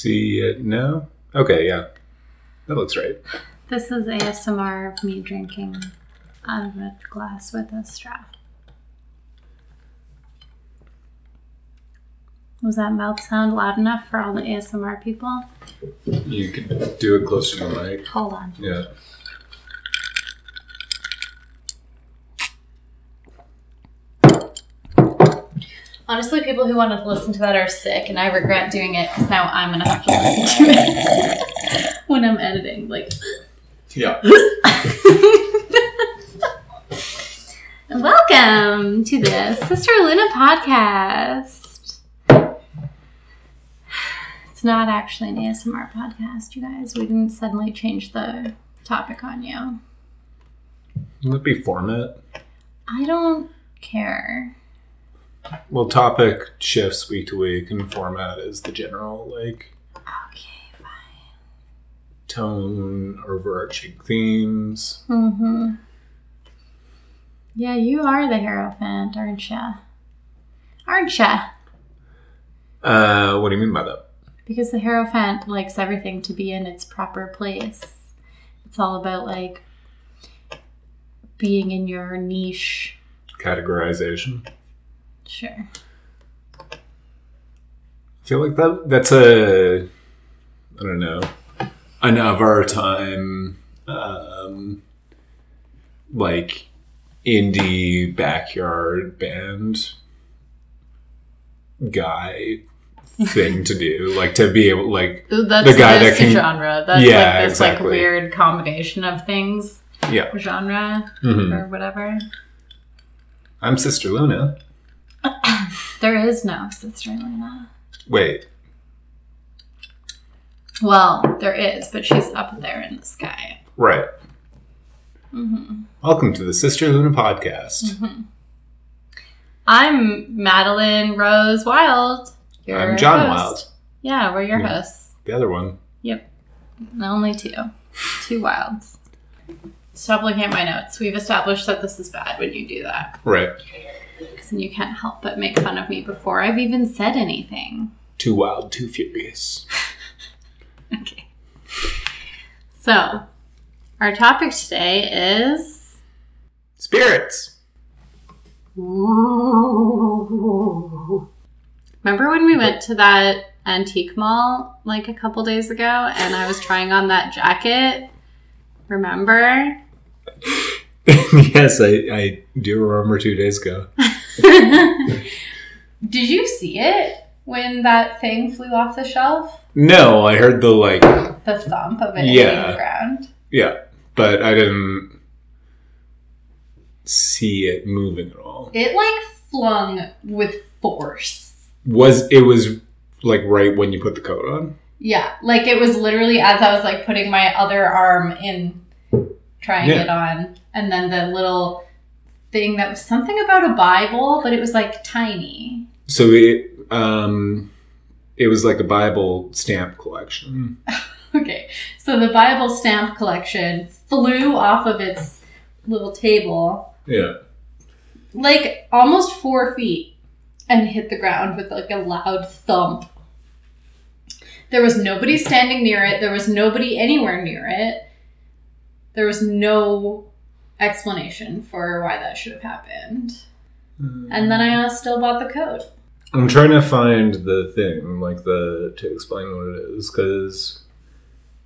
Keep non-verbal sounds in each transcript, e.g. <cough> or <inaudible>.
see it now. Okay, yeah. That looks right. This is ASMR of me drinking out of a glass with a straw. Was that mouth sound loud enough for all the ASMR people? You could do it closer to the mic. Hold on. Yeah. Honestly, people who wanted to listen to that are sick, and I regret doing it because now I'm gonna have to listen to it when I'm editing. Like, Yeah. <laughs> welcome to the Sister Luna podcast. It's not actually an ASMR podcast, you guys. We didn't suddenly change the topic on you. Will it be format? I don't care. Well, topic shifts week to week, and format is the general, like, Okay, fine. tone, overarching themes. Mm-hmm. Yeah, you are the Hierophant, aren't ya? Aren't ya? Uh, what do you mean by that? Because the Hierophant likes everything to be in its proper place. It's all about, like, being in your niche. Categorization. Sure. I feel like that that's a I don't know an of our time um like indie backyard band guy thing to do like to be able like that's The guy that can- genre. That's Yeah, like this exactly. like weird combination of things. Yeah. Genre mhm. or whatever. I'm Sister Luna <coughs> There is no Sister Luna. wait Well, there is, but she's up there in the sky. right hmm welcome to the Sister Luna podcast hmm I'm Madeline Rose Wild. I'm John host. Wild Yeah, we're your Yeah. hosts. the other one Yep. Only two. Two wilds. Stop looking at my notes. We've established that this is bad when you do that. right Because then you can't help but make fun of me before I've even said anything. too wild too furious <laughs> Okay. So, our topic today is. spirits Remember when we went to that antique mall like a couple days ago and I was trying on that jacket? Remember? <laughs> yes, I, I do remember two days ago. <laughs> Did you see it when that thing flew off the shelf? No, I heard the like, The thump of it hitting Yeah. the ground. yeah, but I didn't see it moving at all. It like flung with force. Was it was like right when you put the coat on? Yeah, like it was literally as I was like putting my other arm in, trying Yeah. it on, and then the little thing that was something about a Bible, but it was like tiny. So it um, it was like a Bible stamp collection. <laughs> Okay, so the Bible stamp collection flew off of its little table, Yeah, like almost four feet, and hit the ground with like a loud thump. There was nobody standing near it. There was nobody anywhere near it. There was no explanation for why that should have happened. And then I uh, still bought the code. I'm trying to find the thing, like the to explain what it is, because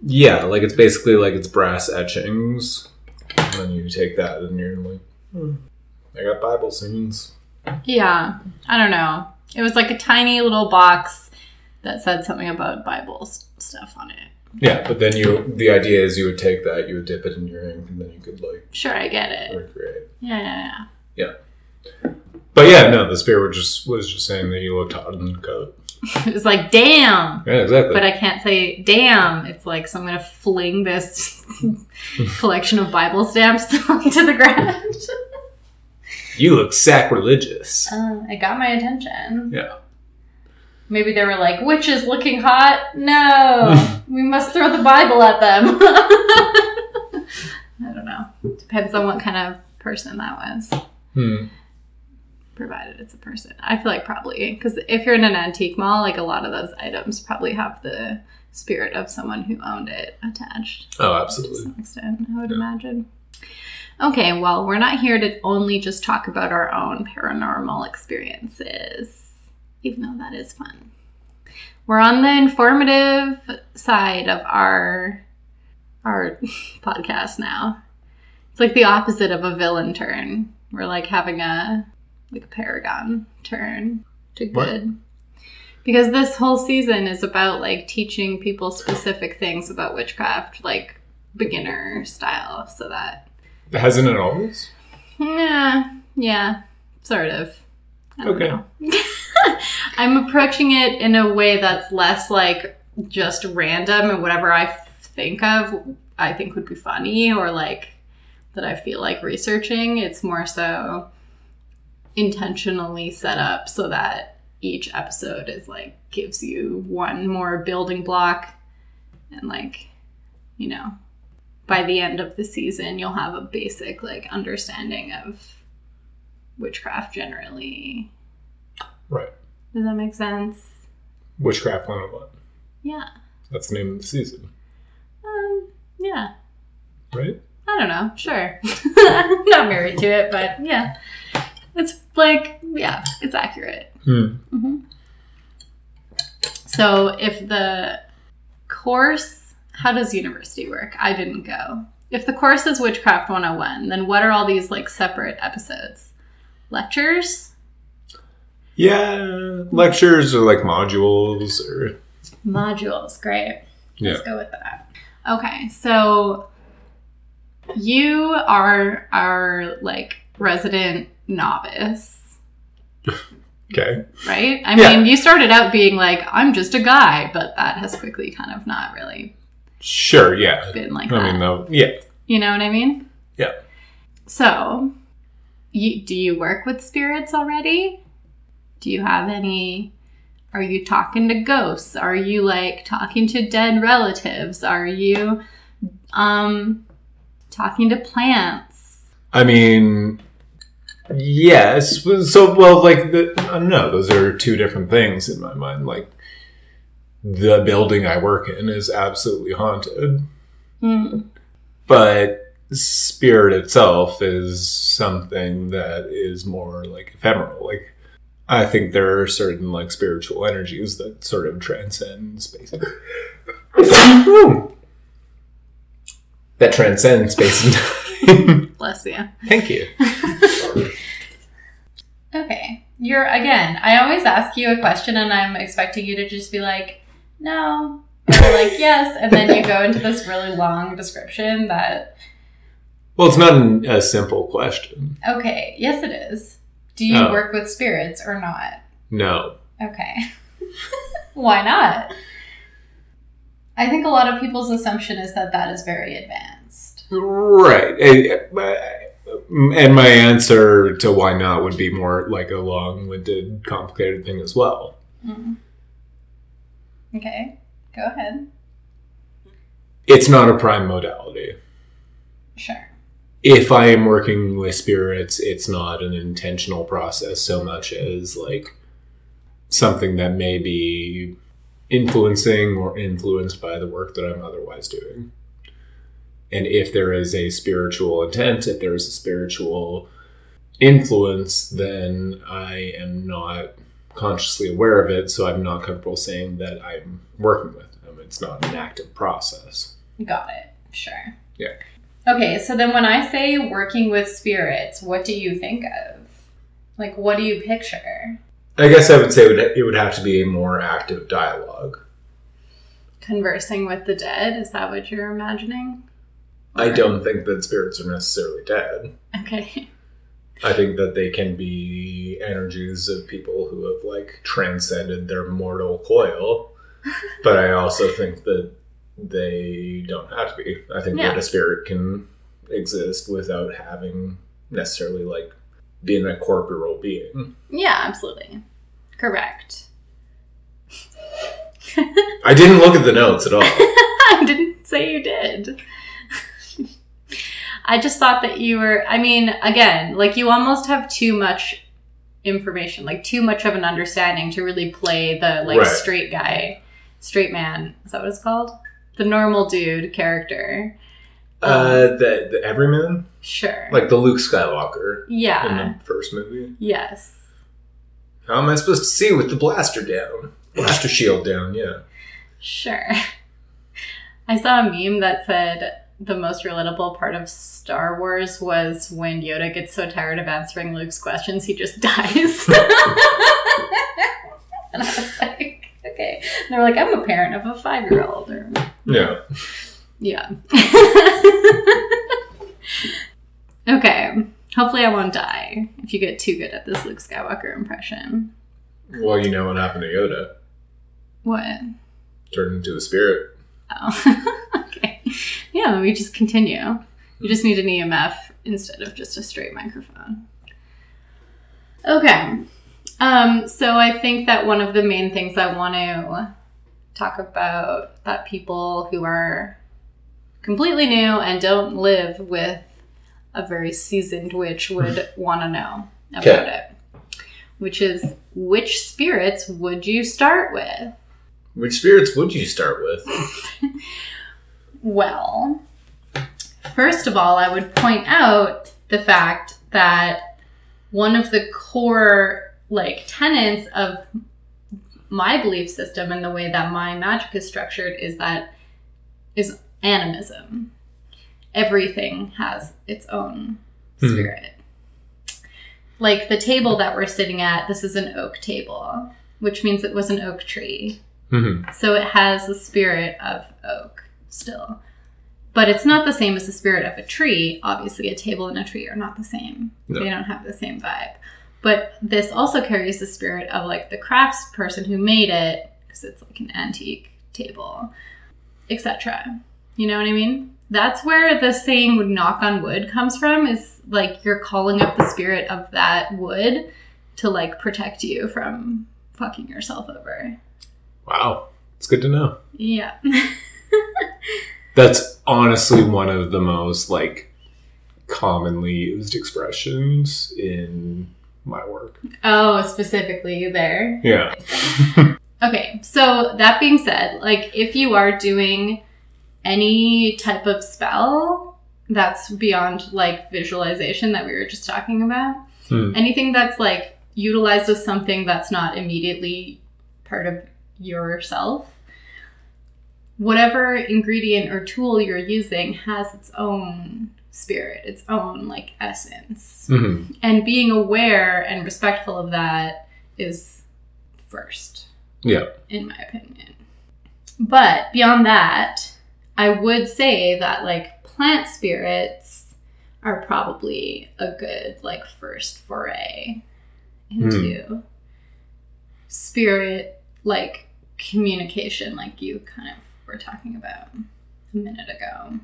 yeah, like it's basically like it's brass etchings, and then you take that and you're like, hmm, I got Bible scenes. Yeah, I don't know. It was like a tiny little box that said something about Bible stuff on it. Yeah, but then you the idea is you would take that, you would dip it in your ink, and then you could like Sure, I get it. recreate. Yeah, yeah, yeah. Yeah. But yeah, no, the spirit was just was just saying that you looked hot in the coat. It was like, damn. Yeah, exactly. But I can't say damn. It's like, so I'm going to fling this <laughs> collection of Bible stamps <laughs> onto the ground. you look sacrilegious. uh, it got my attention. Yeah. Maybe they were like, witches looking hot? No. <laughs> we must throw the Bible at them. <laughs> I don't know. Depends on what kind of person that was. Hmm. provided it's a person. I feel like probably because if you're in an antique mall, like a lot of those items probably have the spirit of someone who owned it attached Oh, absolutely. to some extent. I would Yeah. imagine. Okay, well, we're not here to only just talk about our own paranormal experiences, even though that is fun. We're on the informative side of our our <laughs> podcast now. It's like the opposite of a villain turn. We're like having a like a paragon turn to What? good. Because this whole season is about like teaching people specific things about witchcraft, like beginner style, so that Hasn't it always? yeah, yeah, sort of. I don't Okay. <laughs> <laughs> I'm approaching it in a way that's less like just random and whatever I think of, I think would be funny or like that I feel like researching. It's more so intentionally set up so that each episode is like gives you one more building block and like, you know, by the end of the season, you'll have a basic like understanding of witchcraft generally. Right. Does that make sense? Witchcraft 101. Yeah. That's the name of the season, Um, yeah. right? I don't know. Sure. I'm <laughs> not married to it, but yeah. It's like, yeah, it's accurate. Hmm. hmm So if the course, how does university work? I didn't go. If the course is Witchcraft 101, then what are all these like separate episodes? Lectures? Yeah, lectures or like modules or Modules. Great. yeah. Let's go with that. Okay, so you are our like resident novice, Okay. right? I Yeah. mean, you started out being like, I'm just a guy, but that has quickly kind of not really Sure. Yeah. been like I that. mean, though. Yeah. You know what I mean? Yeah. So, you, do you work with spirits already? Do you have any? Are you talking to ghosts? Are you like talking to dead relatives? Are you um talking to plants? I mean, yes. So, well, like, the, I don't know. Those are two different things in my mind. Like, the building I work in is absolutely haunted, Hmm. but spirit itself is something that is more like ephemeral. Like, I think there are certain like spiritual energies that sort of transcend space. <laughs> that transcend space and <laughs> time. Bless you. Thank you. <laughs> Okay. You're again, I always ask you a question and I'm expecting you to just be like, no. Or like, yes. And then you go into this really long description that, Well, it's not an, a simple question. okay, yes, it is. Do you Oh. work with spirits or not? No. Okay. <laughs> Why not? I think a lot of people's assumption is that that is very advanced. Right. Eh, And my answer to why not would be more like a long winded, complicated thing as well. Mm. Okay. Go ahead. It's not a prime modality. Sure. If I am working with spirits, it's not an intentional process so much as like something that may be influencing or influenced by the work that I'm otherwise doing. And if there is a spiritual intent, if there is a spiritual influence, then I am not consciously aware of it, so I'm not comfortable saying that I'm working with them. It's not an active process. Got it. Sure. Yeah. Okay, so then when I say working with spirits, what do you think of? Like, what do you picture? I guess I would say it would, it would have to be a more active dialogue. Conversing with the dead? Is that what you're imagining? I don't think that spirits are necessarily dead. Okay. I think that they can be energies of people who have like transcended their mortal coil. <laughs> but I also think that they don't have to be. I think Yeah. that a spirit can exist without having necessarily like being a corporeal being. Yeah, absolutely. Correct. I didn't look at the notes at all. <laughs> I didn't say you did. I just thought that you were, I mean, again, like you almost have too much information, like too much of an understanding to really play the like Right. straight guy, straight man. Is that what it's called? The normal dude character. Uh, the the everyman, Sure. like the Luke Skywalker Yeah. in the first movie. Yes. How am I supposed to see with the blaster down? Blaster shield down, yeah. Sure. <laughs> I saw a meme that said the most relatable part of Star Wars was when Yoda gets so tired of answering Luke's questions, he just <laughs> dies. <laughs> and I was like, okay. And they were like, I'm a parent of a five year old. Or Yeah. Yeah. <laughs> okay. Hopefully, I won't die if you get too good at this Luke Skywalker impression. Well, you know what happened to Yoda? What? Turned into a spirit. Oh. <laughs> okay. Yeah, we just continue. You just need an EMF instead of just a straight microphone. Okay. Um, so I think that one of the main things I want to talk about that people who are completely new and don't live with a very seasoned witch would want to know about Okay. it. Which is which spirits would you start with? Which spirits would you start with? <laughs> Well, first of all, I would point out the fact that one of the core like tenets of my belief system and the way that my magic is structured is that is animism. Everything has its own Hmm. spirit. Like the table that we're sitting at, this is an oak table, which means it was an oak tree. Mm-hmm. So it has the spirit of oak still. But it's not the same as the spirit of a tree. Obviously, a table and a tree are not the same. No. They don't have the same vibe. But this also carries the spirit of like the crafts person who made it, because it's like an antique table, etc. You know what I mean? That's where the saying would knock on wood comes from, is like you're calling up the spirit of that wood to like protect you from fucking yourself over. Wow. It's good to know. Yeah. <laughs> That's honestly one of the most like commonly used expressions in my work. Oh, specifically there. Yeah. <laughs> Okay, so that being said, like if you are doing any type of spell that's beyond like visualization that we were just talking about, Hmm. anything that's like utilized as something that's not immediately part of yourself, whatever ingredient or tool you're using has its own spirit, its own like essence. hmm And being aware and respectful of that is first. Yeah. In my opinion. But beyond that, I would say that like plant spirits are probably a good like first foray into spirit like communication like you kind of were talking about a minute ago.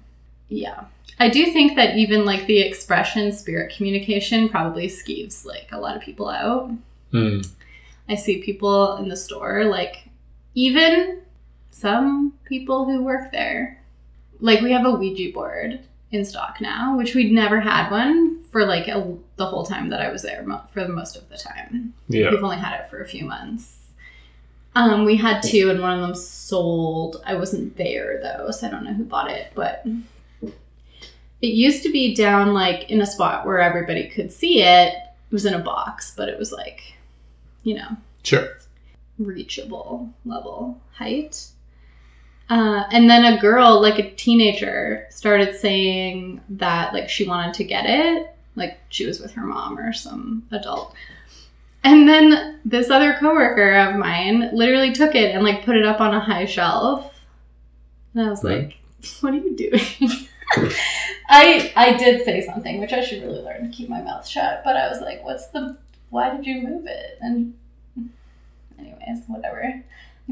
Yeah. I do think that even like the expression spirit communication probably skeeves like a lot of people out. Mm. I see people in the store, like even some people who work there. Like we have a Ouija board in stock now, which we'd never had one for like a, the whole time that I was there mo- for the most of the time. Yeah. We've only had it for a few months. Um, we had two, and one of them sold. I wasn't there though, so I don't know who bought it. But it used to be down like in a spot where everybody could see it. It was in a box, but it was like, you know, Sure. reachable level height. Uh, and then a girl, like a teenager, started saying that like she wanted to get it, like she was with her mom or some adult. And then this other coworker of mine literally took it and like put it up on a high shelf. And I was Right. like, "What are you doing?" <laughs> I I did say something, which I should really learn to keep my mouth shut. But I was like, "What's the? Why did you move it?" And anyways, whatever. And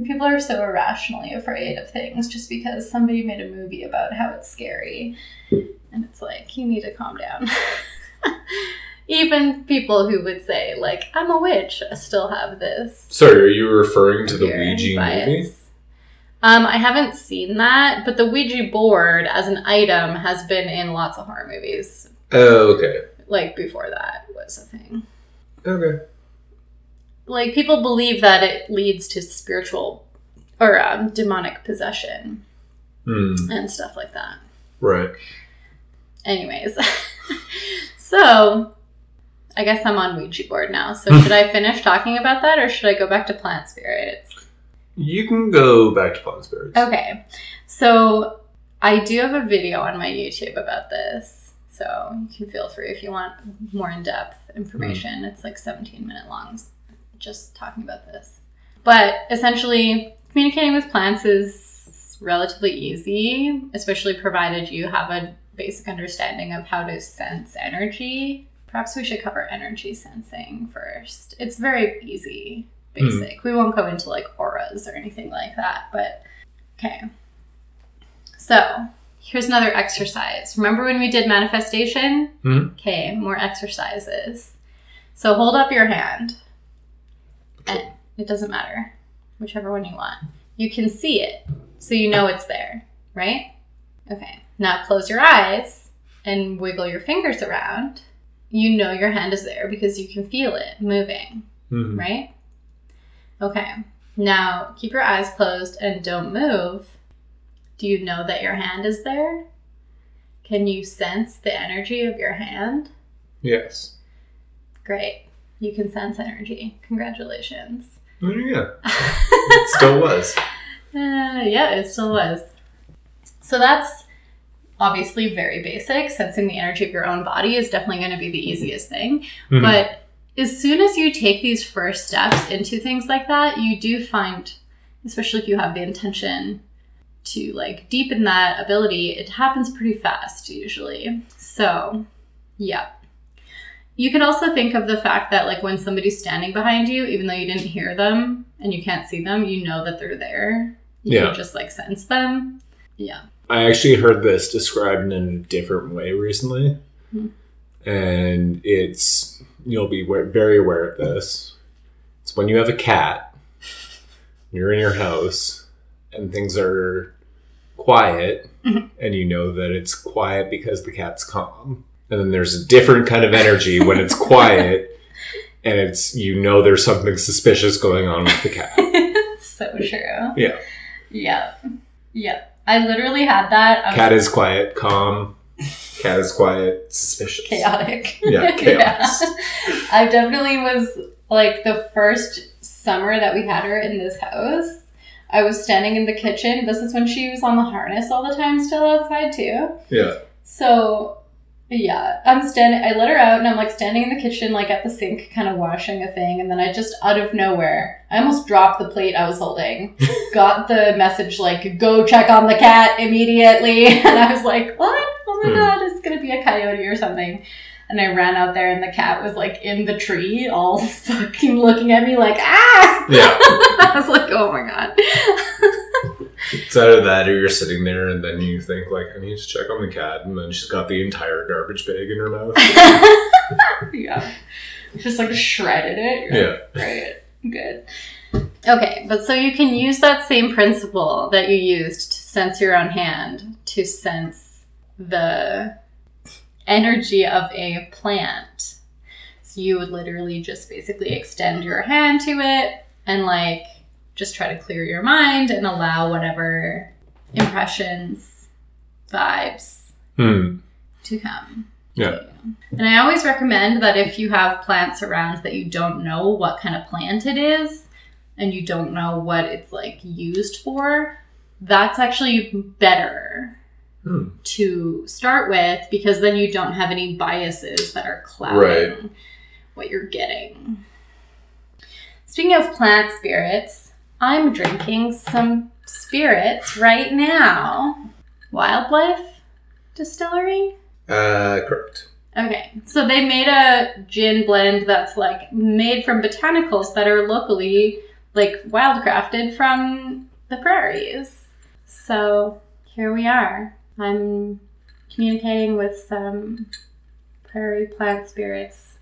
People are so irrationally afraid of things just because somebody made a movie about how it's scary. And it's like, you need to calm down. <laughs> Even people who would say, like, I'm a witch, still have this. Sorry, are you referring to the Ouija bias. movie? Um, I haven't seen that, but the Ouija board as an item has been in lots of horror movies. Oh, okay. Like before that was a thing. Okay. like people believe that it leads to spiritual or um, demonic possession Hmm. and stuff like that. Right. Anyways, <laughs> so I guess I'm on Ouija board now. So <laughs> should I finish talking about that, or should I go back to plant spirits? You can go back to plant spirits. Okay, so I do have a video on my YouTube about this, so you can feel free if you want more in depth information. It's like 17 minute long, just talking about this. But essentially, communicating with plants is relatively easy, especially provided you have a basic understanding of how to sense energy. Perhaps we should cover energy sensing first. It's very easy, basic. We won't go into like auras or anything like that, but okay. So, here's another exercise. Remember when we did manifestation? Mhm. Okay, more exercises. So, hold up your hand. And it doesn't matter, whichever one you want. You can see it, so you know it's there, right? Okay, now close your eyes and wiggle your fingers around. You know your hand is there because you can feel it moving Mhm. right? Okay. Now keep your eyes closed and don't move. Do you know that your hand is there? Can you sense the energy of your hand? Yes. Great. You can sense energy. Congratulations. Oh, yeah. <laughs> It still was. Uh, yeah, it still was. So that's obviously very basic. Sensing the energy of your own body is definitely going to be the easiest thing. Mhm. But as soon as you take these first steps into things like that, you do find, especially if you have the intention to like deepen that ability, it happens pretty fast usually. So, yeah. You could also think of the fact that like when somebody's standing behind you, even though you didn't hear them and you can't see them, you know that they're there. You Yeah. can just like sense them. Yeah. I actually heard this described in a different way recently. Hmm. And it's, you'll be very aware of this. It's when you have a cat, you're in your house, and things are quiet, Mhm. and you know that it's quiet because the cat's calm. And then there's a different kind of energy when it's quiet, and it's, you know, there's something suspicious going on with the cat. <laughs> so true. Yeah. Yeah. Yeah. I literally had that. I was Cat is quiet, calm. Cat is quiet, suspicious. chaotic. <laughs> Yeah, chaos. I definitely was like the first summer that we had her in this house. I was standing in the kitchen. This is when she was on the harness all the time, still outside too. Yeah. So, yeah, I'm standing. I let her out, and I'm like standing in the kitchen, like at the sink, kind of washing a thing. And then I just out of nowhere, I almost dropped the plate I was holding. <laughs> got the message like, "Go check on the cat immediately," <laughs> and I was like, "What? Oh my Hmm. god, it's gonna be a coyote or something." And I ran out there, and the cat was like in the tree, all <laughs> fucking looking at me like, "Ah!" Yeah. I was like, "Oh my god." It's either that or you're sitting there and then you think like I need to check on the cat and then she's got the entire garbage bag in her mouth. <laughs> yeah. Just like shredded it. You're like, Yeah. Right. Good. Okay, but so you can use that same principle that you used to sense your own hand to sense the energy of a plant. So you would literally just basically extend your hand to it and like just try to clear your mind and allow whatever impressions, vibes Hmm. to come. Yeah. And I always recommend that if you have plants around that you don't know what kind of plant it is and you don't know what it's like used for, that's actually better Hmm. to start with because then you don't have any biases that are clouding Right. what you're getting. Speaking of plant spirits, I'm drinking some spirits right now. Wildlife Distillery? Uh, correct. Okay, so they made a gin blend that's like made from botanicals that are locally like wildcrafted from the prairies. So here we are. I'm communicating with some prairie plant spirits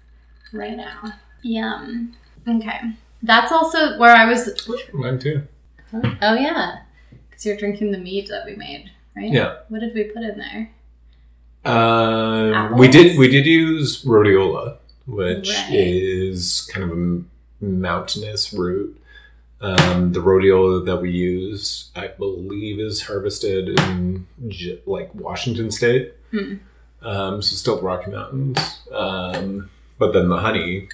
right now. Yum. Okay. That's also where I was. Mine too. Oh, yeah. Because you're drinking the mead that we made, right? Yeah. What did we put in there? Um, we did we did use rhodiola, which Right. is kind of a mountainous root. Um, the rhodiola that we use, I believe, is harvested in like Washington State. Hmm. Um, so still the Rocky Mountains. Um, but then the honey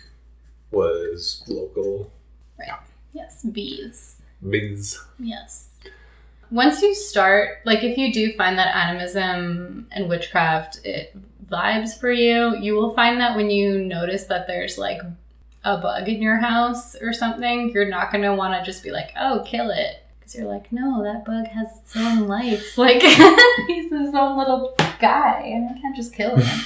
was local Right. Yes, bees. bees. Yes. Once you start, like if you do find that animism and witchcraft it vibes for you, you will find that when you notice that there's like a bug in your house or something, you're not going to want to just be like, "Oh, kill it." Cuz you're like, "No, that bug has its own life. <laughs> Like <laughs> he's his own little guy, and I can't just kill him."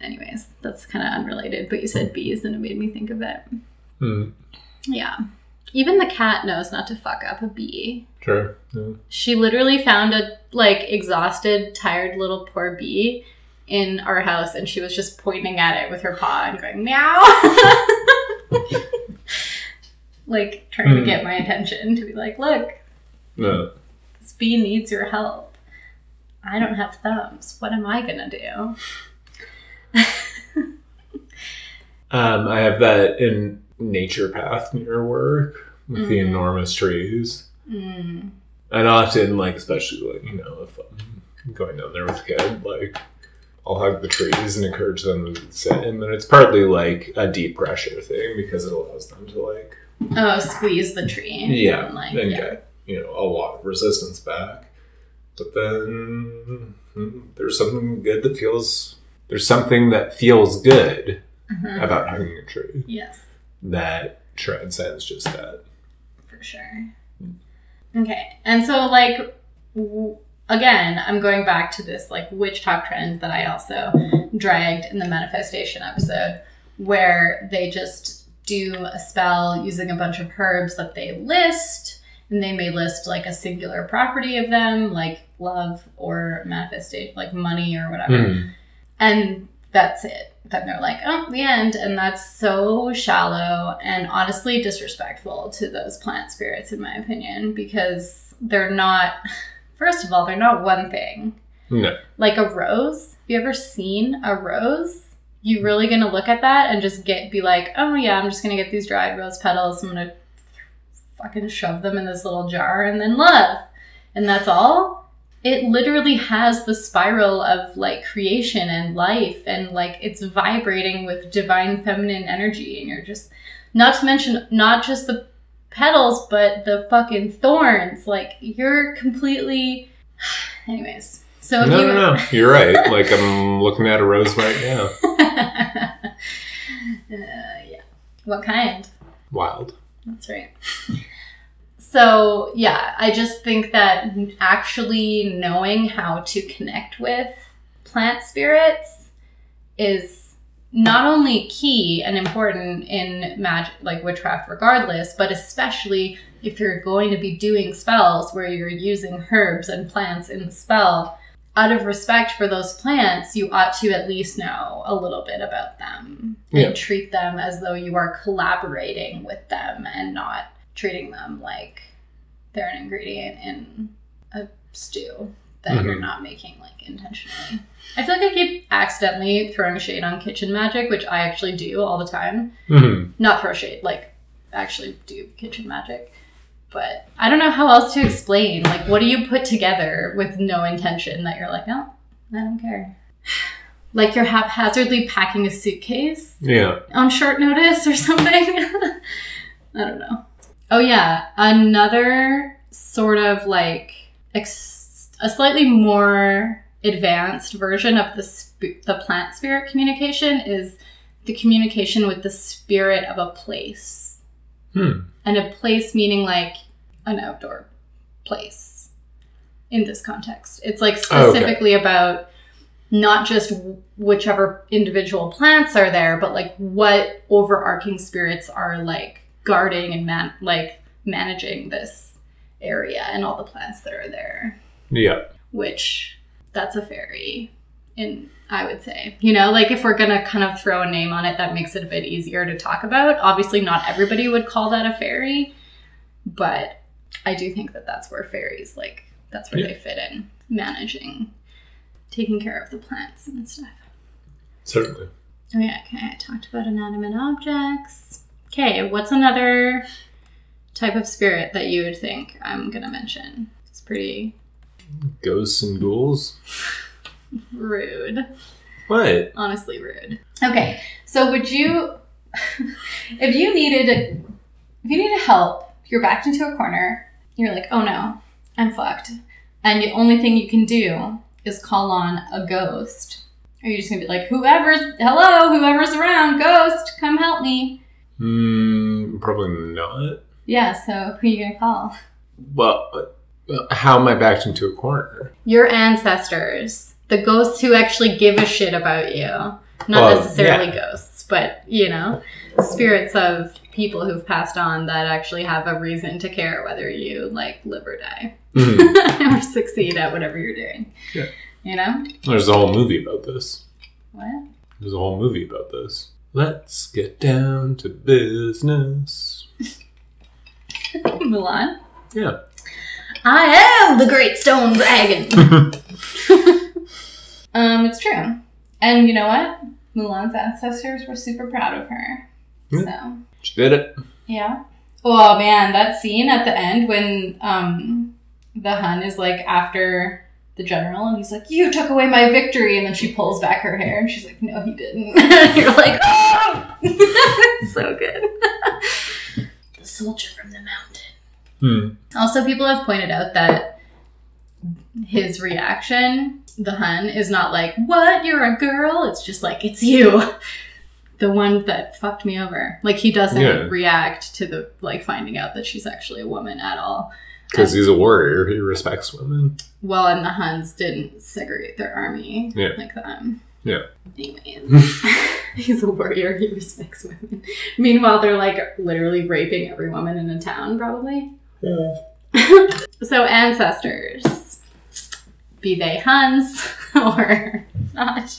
Anyways, that's kind of unrelated, but you said bees and it made me think of it. Hmm. Yeah. Even the cat knows not to fuck up a bee. Sure. Yeah. She literally found a like exhausted, tired little poor bee in our house and she was just pointing at it with her paw and going meow. <laughs> like trying to Hmm. get my attention to be like, look, this bee needs your help. I don't have thumbs. What am I gonna do? <laughs> Um, I have that in nature path near work with the Mhm. enormous trees. Mm. And often, like, especially, like, you know, if I'm going down there with a kid, like, I'll hug the trees and encourage them to sit. And then it's partly, like, a deep pressure thing because it allows them to, like, Oh, squeeze the tree. yeah, And, like, and yeah. get, you know, a lot of resistance back. But then hmm, there's something good that feels, there's something that feels good Mhm. about hugging a tree Yes. that transcends just that. for sure. Okay, and so like w- again, I'm going back to this like witch talk trend that I also dragged in the manifestation episode, where they just do a spell using a bunch of herbs that they list, and they may list like a singular property of them, like love or manifestation, like money or whatever Hmm. And that's it. Then they're like, oh, the end. And that's so shallow and honestly disrespectful to those plant spirits, in my opinion, because they're not, <laughs> first of all, they're not one thing. No. Like a rose. Have you ever seen a rose? You really gonna look at that and just get be like, oh yeah, I'm just gonna get these dried rose petals. I'm gonna fucking shove them in this little jar and then love. And that's all? It literally has the spiral of like creation and life and like it's vibrating with divine feminine energy and you're just not to mention not just the petals but the fucking thorns like you're completely <sighs> anyways so no, you no, no. <laughs> You're right. Like I'm looking at a rose right now. <laughs> uh, yeah what kind Wild. That's right. <laughs> So, yeah, I just think that actually knowing how to connect with plant spirits is not only key and important in magic, like witchcraft, regardless, but especially if you're going to be doing spells where you're using herbs and plants in the spell. Out of respect for those plants, you ought to at least know a little bit about them and treat them as though you are collaborating with them and not treating them like they're an ingredient in a stew that you're Mhm. not making like intentionally. I feel like I keep accidentally throwing shade on kitchen magic, which I actually do all the time. hmm Not throw shade, like actually do kitchen magic. But I don't know how else to explain. Like, what do you put together with no intention that you're like, no, I don't care? <sighs> Like you're haphazardly packing a suitcase Yeah. on short notice or something. <laughs> I don't know. Oh yeah, another sort of like ex- a slightly more advanced version of the sp- the plant spirit communication is the communication with the spirit of a place. Hmm. And a place meaning like an outdoor place in this context. It's like Oh, okay. specifically about not just whichever individual plants are there, but like what overarching spirits are like guarding and man- like managing this area and all the plants that are there. Yeah. Which that's a fairy, in I would say. You know, like if we're gonna kind of throw a name on it, that makes it a bit easier to talk about. Obviously, not everybody would call that a fairy, but I do think that that's where fairies like that's where Yeah. they fit in managing taking care of the plants and stuff Certainly. oh yeah okay i talked about inanimate objects Okay, what's another type of spirit that you would think I'm gonna mention? It's pretty Ghosts and ghouls. rude. What? Honestly, rude. Okay, so would you, <laughs> if you needed, if you needed help, you're backed into a corner. You're like, oh no, I'm fucked, and the only thing you can do is call on a ghost. Are you just gonna be like, whoever's, hello, whoever's around, ghost, come help me? Hmm. Probably not. Yeah. So who are you gonna call? Well, uh, how am I backed into a corner? Your ancestors, the ghosts who actually give a shit about you. Not Well, necessarily ghosts, but you know, spirits of people who've passed on that actually have a reason to care whether you like live or die Mhm. <laughs> or succeed at whatever you're doing. Yeah. You know? There's a whole movie about this. What? There's a whole movie about this. Let's get down to business. <laughs> Mulan? Yeah. I am the Great Stone Dragon. <laughs> <laughs> um, it's true. And you know what? Mulan's ancestors were super proud of her. So She did it. Yeah. Oh man, that scene at the end when um the Hun is like after the general and he's like, You took away my victory and then she pulls back her hair and she's like, No, he didn't. <laughs> You're like, Oh It's <laughs> so good. the soldier from the mountain. Hmm. Also, people have pointed out that his reaction, the Hun, is not like, What? You're a girl? It's just like, It's you. <laughs> The one that fucked me over. Like, he doesn't Yeah. react to the, like, finding out that she's actually a woman at all. Because he's a warrior. He respects women. Well, and the Huns didn't segregate their army Yeah. like them. Yeah. Anyways, <laughs> he's a warrior. He respects women. Meanwhile, they're like literally raping every woman in a town, probably. Yeah. <laughs> so ancestors, be they Huns <laughs> or not.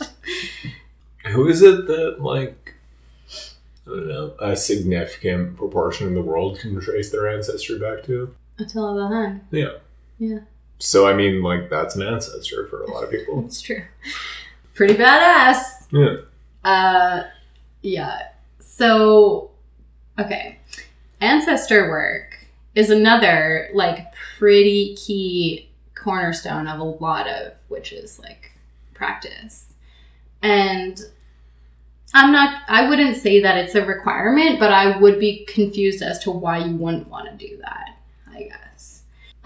Who is it that, like, I don't know, a significant proportion of the world can trace their ancestry back to? Attila the Hun. Yeah. Yeah. So, I mean, like, that's an ancestor for a lot of people. It's true. Pretty badass. Yeah. Uh, yeah. So, okay. Ancestor work is another, like, pretty key cornerstone of a lot of witches, like, practice. And I'm not, I wouldn't say that it's a requirement, but I would be confused as to why you wouldn't want to do that, I guess.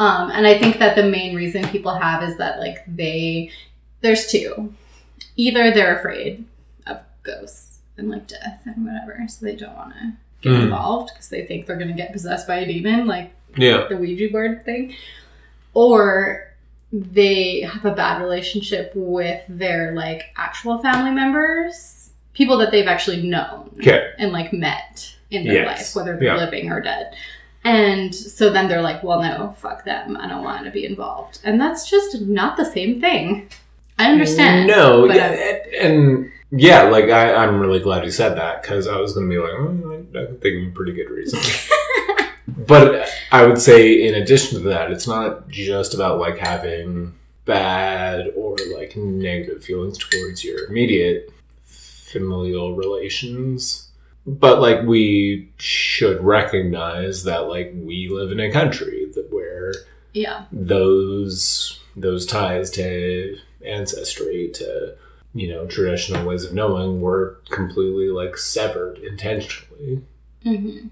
Um, and I think that the main reason people have is that, like, they, there's two. Either they're afraid of ghosts and like death and whatever, so they don't want to get Mhm. involved because they think they're going to get possessed by a demon, like Yeah. the Ouija board thing, or they have a bad relationship with their like actual family members, people that they've actually known Okay. and like met in their Yes. life, whether they're Yeah. living or dead. And so then they're like, well, no, fuck them. I don't want to be involved. And that's just not the same thing. I understand. No, but yeah, and, yeah, like I, I'm really glad you said that because I was going to be like, oh, I, think of a pretty good reason. <laughs> but I would say, in addition to that, it's not just about like having bad or like negative feelings towards your immediate familial relations. But like we should recognize that like we live in a country that where Yeah. those those ties to ancestry to you know traditional ways of knowing were completely like severed intentionally hmm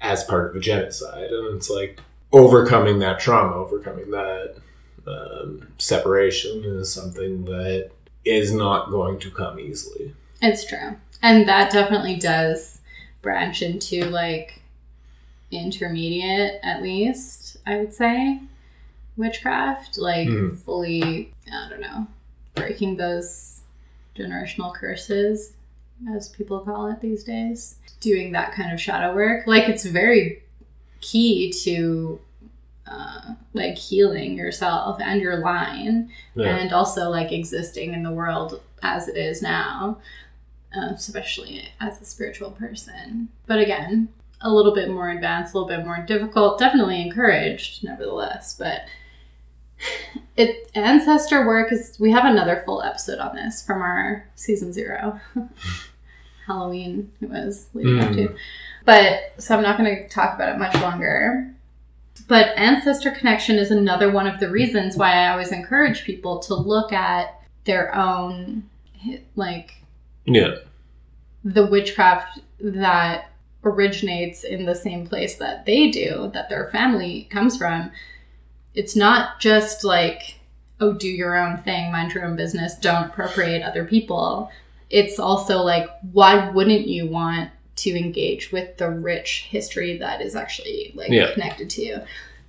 as part of a genocide and it's like overcoming that trauma overcoming that um, separation is something that is not going to come easily It's true. And that definitely does branch into like intermediate, at least, I would say, witchcraft. Like Mhm. fully, I don't know, breaking those generational curses, as people call it these days. Doing that kind of shadow work. Like it's very key to uh, like healing yourself and your line yeah and also like existing in the world as it is now, Um, especially as a spiritual person. But again, a little bit more advanced, a little bit more difficult, definitely encouraged, nevertheless. But <sighs> it ancestor work is. We have another full episode on this from our season zero. <laughs> Halloween it was leading up to. Hmm. But so I'm not going to talk about it much longer. But ancestor connection is another one of the reasons why I always encourage people to look at their own, like, Yeah. the witchcraft that originates in the same place that they do, that their family comes from. It's not just like, oh, do your own thing, mind your own business, don't appropriate other people. It's also like, why wouldn't you want to engage with the rich history that is actually like Yeah. connected to you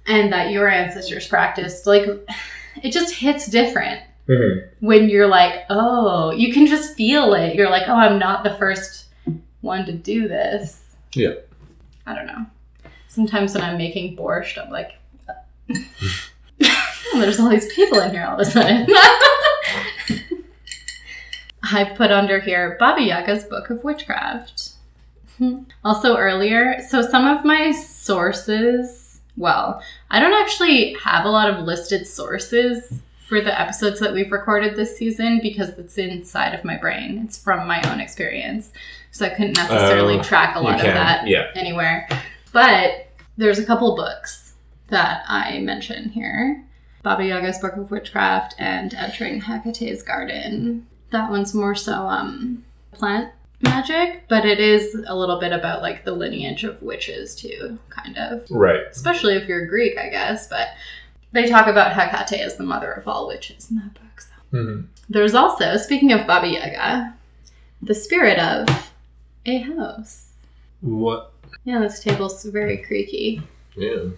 and that your ancestors practiced? Like, <sighs> it just hits different Mm-hmm. when you're like, oh, you can just feel it. You're like, oh, I'm not the first one to do this. Yeah. I don't know. Sometimes when I'm making borscht, I'm like, oh, <laughs> there's all these people in here all of a sudden. <laughs> I put under here Baba Yaga's Book of Witchcraft. <laughs> Also, earlier, so some of my sources, well, I don't actually have a lot of listed sources for the episodes that we've recorded this season because it's inside of my brain. It's from my own experience. So I couldn't necessarily Oh, track a lot of that Yeah. anywhere. But there's a couple books that I mention here. Baba Yaga's Book of Witchcraft and Entering Hecate's Garden. That one's more so um plant magic, but it is a little bit about like the lineage of witches too, kind of. Right. Especially if you're Greek, I guess, but they talk about Hecate as the mother of all witches in that book. So. Mhm. There's also, speaking of Baba Yaga, the spirit of a house. What? Yeah, this table's very creaky. Yeah.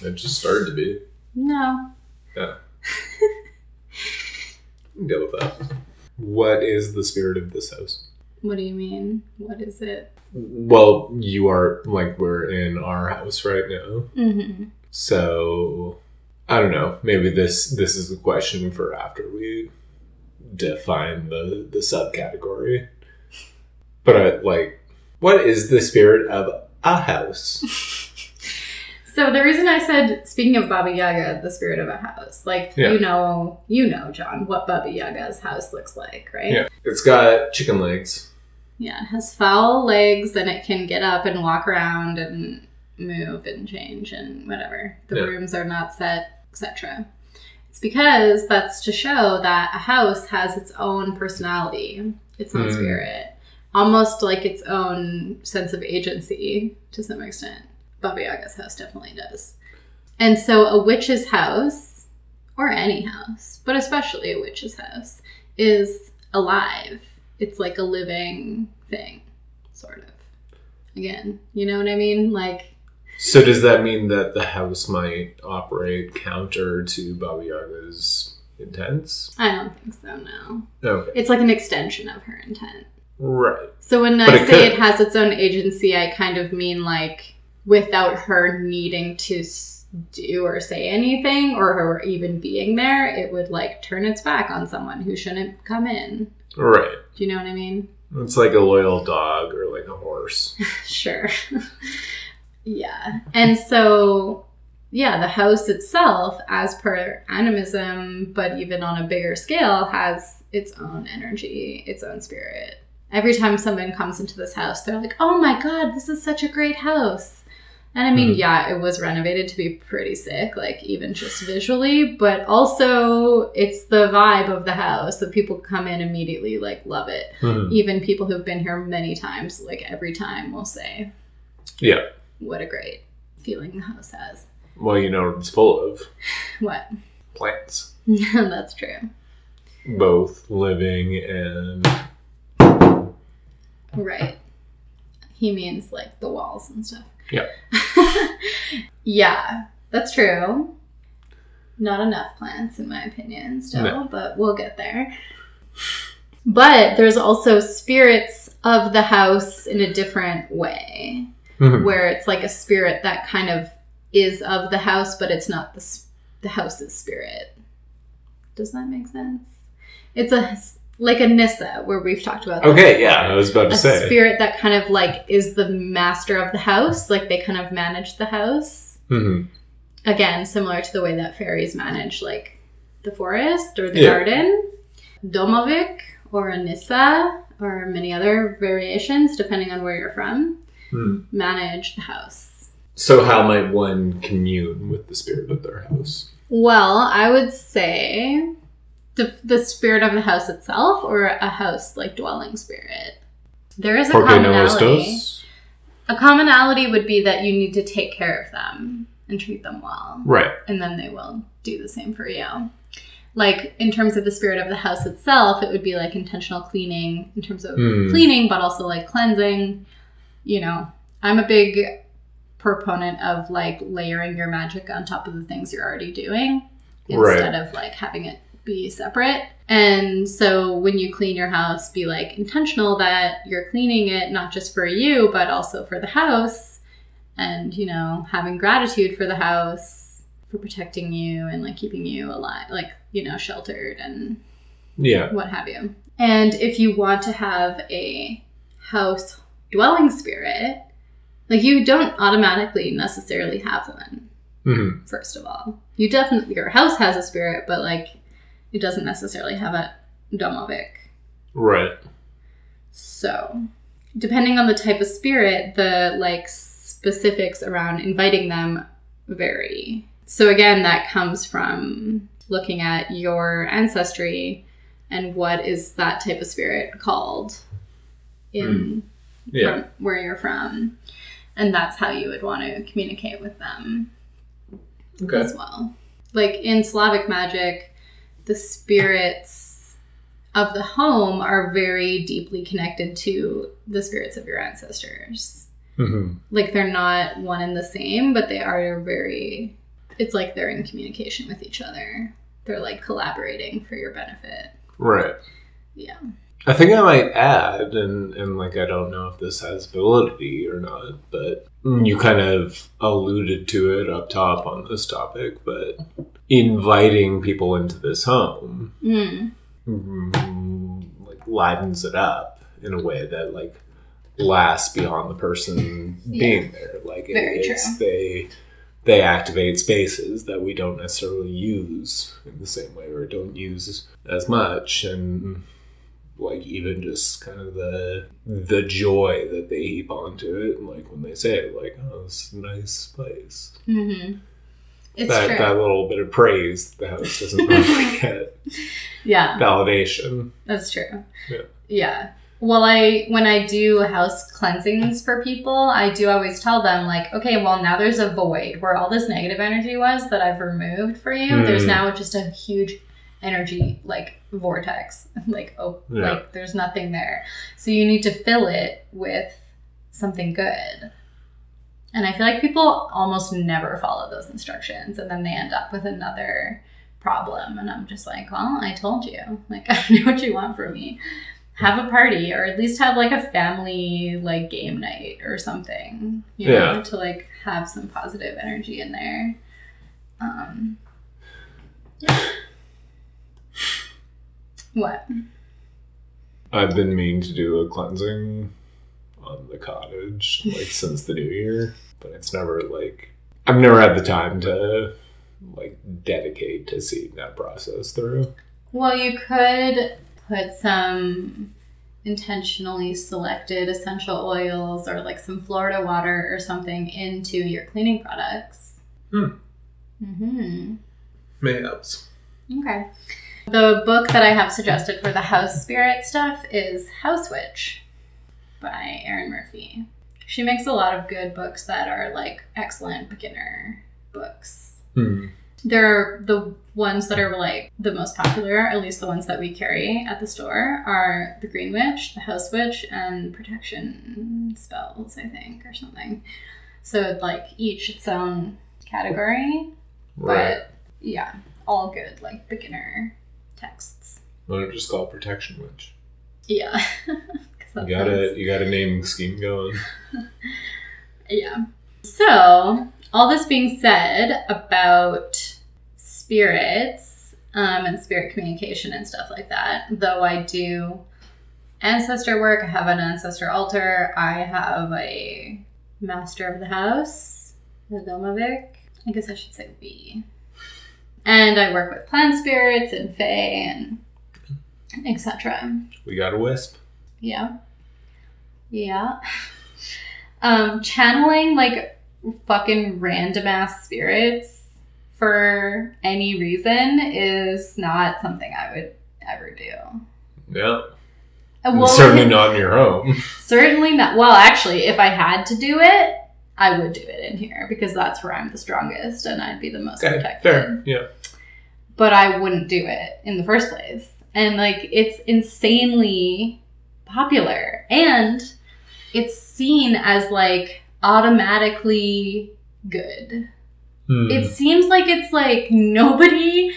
It just started to be. No. Yeah. <laughs> deal with that. What is the spirit of this house? What do you mean? What is it? Well, you are like we're in our house right now. Mm-hmm. So I don't know. Maybe this this is a question for after we define the the subcategory. But I, like, what is the spirit of a house? <laughs> So the reason I said, speaking of Baba Yaga, the spirit of a house, like Yeah. you know, you know, John, what Baba Yaga's house looks like, right? Yeah, it's got chicken legs. Yeah, it has foul legs and it can get up and walk around and move and change and whatever. The Yeah. rooms are not set, etc. It's because that's to show that a house has its own personality, its own Mm. spirit, almost like its own sense of agency to some extent. Baba Yaga's house definitely does. And so a witch's house, or any house, but especially a witch's house, is alive. It's like a living thing, sort of. Again, you know what I mean? Like, So does that mean that the house might operate counter to Baba Yaga's intents? I don't think so, no. Okay, It's like an extension of her intent. right. So when But I it say could. it has its own agency, I kind of mean like without her needing to do or say anything or her even being there, it would like turn its back on someone who shouldn't come in. Right. Do you know what I mean? It's like a loyal dog or like a horse. <laughs> Sure. <laughs> yeah. And so, yeah, the house itself, as per animism, but even on a bigger scale, has its own energy, its own spirit. Every time someone comes into this house, they're like, oh my God, this is such a great house. And I mean, Mhm. yeah, it was renovated to be pretty sick, like even just visually, but also it's the vibe of the house that people come in immediately, like, love it Mhm. even people who've been here many times, like every time, will say, Yeah. "What a great feeling the house has." Well, you know, it's full of <laughs> What? plants, Yeah, <laughs> that's true. both living and Right. He means like the walls and stuff. Yeah. <laughs> yeah, that's true. Not enough plants, in my opinion, still, No. but we'll get there. But there's also spirits of the house in a different way. Mhm. where it's like a spirit that kind of is of the house, but it's not the the house's spirit. Does that make sense? It's a like a Nisse, where we've talked about. Okay, before. yeah, I was about to A say. spirit that kind of like is the master of the house, like they kind of manage the house. Mhm. Again, similar to the way that fairies manage like the forest or the Yeah. garden. Domovic or a Nisse or many other variations depending on where you're from. Hmm. manage the house. So how might one commune with the spirit of their house? Well, I would say the, the spirit of the house itself or a house like dwelling spirit. There is a Porque commonality. estos? A commonality would be that you need to take care of them and treat them well. Right. and then they will do the same for you. Like in terms of the spirit of the house itself, it would be like intentional cleaning in terms of Hmm. cleaning, but also like cleansing. You know, I'm a big proponent of like layering your magic on top of the things you're already doing Right. instead of like having it be separate. And so when you clean your house, be like intentional that you're cleaning it not just for you, but also for the house and, you know, having gratitude for the house for protecting you and like keeping you alive, like, you know, sheltered and Yeah. what have you. And if you want to have a house dwelling spirit, like you don't automatically necessarily have one hmm first of all. You definitely your house has a spirit, but like it doesn't necessarily have a domovic. Right. So, depending on the type of spirit, the like specifics around inviting them vary. So again, that comes from looking at your ancestry and what is that type of spirit called in Yeah. from where you're from. And that's how you would want to communicate with them Okay. as well. Like in Slavic magic, the spirits of the home are very deeply connected to the spirits of your ancestors. hmm Like they're not one and the same, but they are very, it's like they're in communication with each other. They're like collaborating for your benefit. Right. Yeah. I think I might add, and, and like I don't know if this has validity or not, but you kind of alluded to it up top on this topic, but inviting people into this home Mm. like livens it up in a way that like lasts beyond the person being there. Like it- Very it's, true. they they activate spaces that we don't necessarily use in the same way or don't use as much and like even just kind of the the joy that they heap onto it and like when they say it like oh it's a nice place hmm It's that true. that little bit of praise the house doesn't normally get yeah. validation That's true. Yeah. Yeah. Well, I when I do house cleansings for people, I do always tell them like, okay, well now there's a void where all this negative energy was that I've removed for you. Hmm. There's now just a huge energy like vortex. <laughs> like oh, Yeah. like there's nothing there. So you need to fill it with something good. And I feel like people almost never follow those instructions and then they end up with another problem and I'm just like, well, I told you. Like <laughs> I know what you want from me. Have a party or at least have like a family like game night or something. You know, Yeah. to like have some positive energy in there. Um What? I've been meaning to do a cleansing on the cottage like since the new year, but it's never like I've never had the time to like dedicate to seeing that process through. Well, you could put some intentionally selected essential oils or like some Florida water or something into your cleaning products. Hmm. Mm-hmm. May Mayhaps. Okay. The book that I have suggested for the house spirit stuff is House Witch by Arin Murphy. She makes a lot of good books that are like excellent beginner books. Hmm. They're the ones that are like the most popular, at least the ones that we carry at the store, are the Green Witch, the House Witch, and Protection Spells, I think, or something. So like each its own category, Right. but yeah, all good like beginner texts. Why don't just call it protection witch? Yeah. <laughs> You got a sounds- you got a naming scheme going. <laughs> Yeah. So, all this being said about spirits um, and spirit communication and stuff like that, though I do ancestor work, I have an ancestor altar, I have a master of the house, the Domovic. I guess I should say we. And I work with plant spirits and fae and etc. We got a wisp. Yeah. Yeah. Um, channeling like fucking random ass spirits for any reason is not something I would ever do. Yeah. Well, Certainly <laughs> not in your home. <laughs> Certainly not. Well, actually, if I had to do it, I would do it in here because that's where I'm the strongest and I'd be the most Okay, protected. fair. Yeah. But I wouldn't do it in the first place. And like, it's insanely popular and it's seen as like automatically good. Hmm. It seems like it's like nobody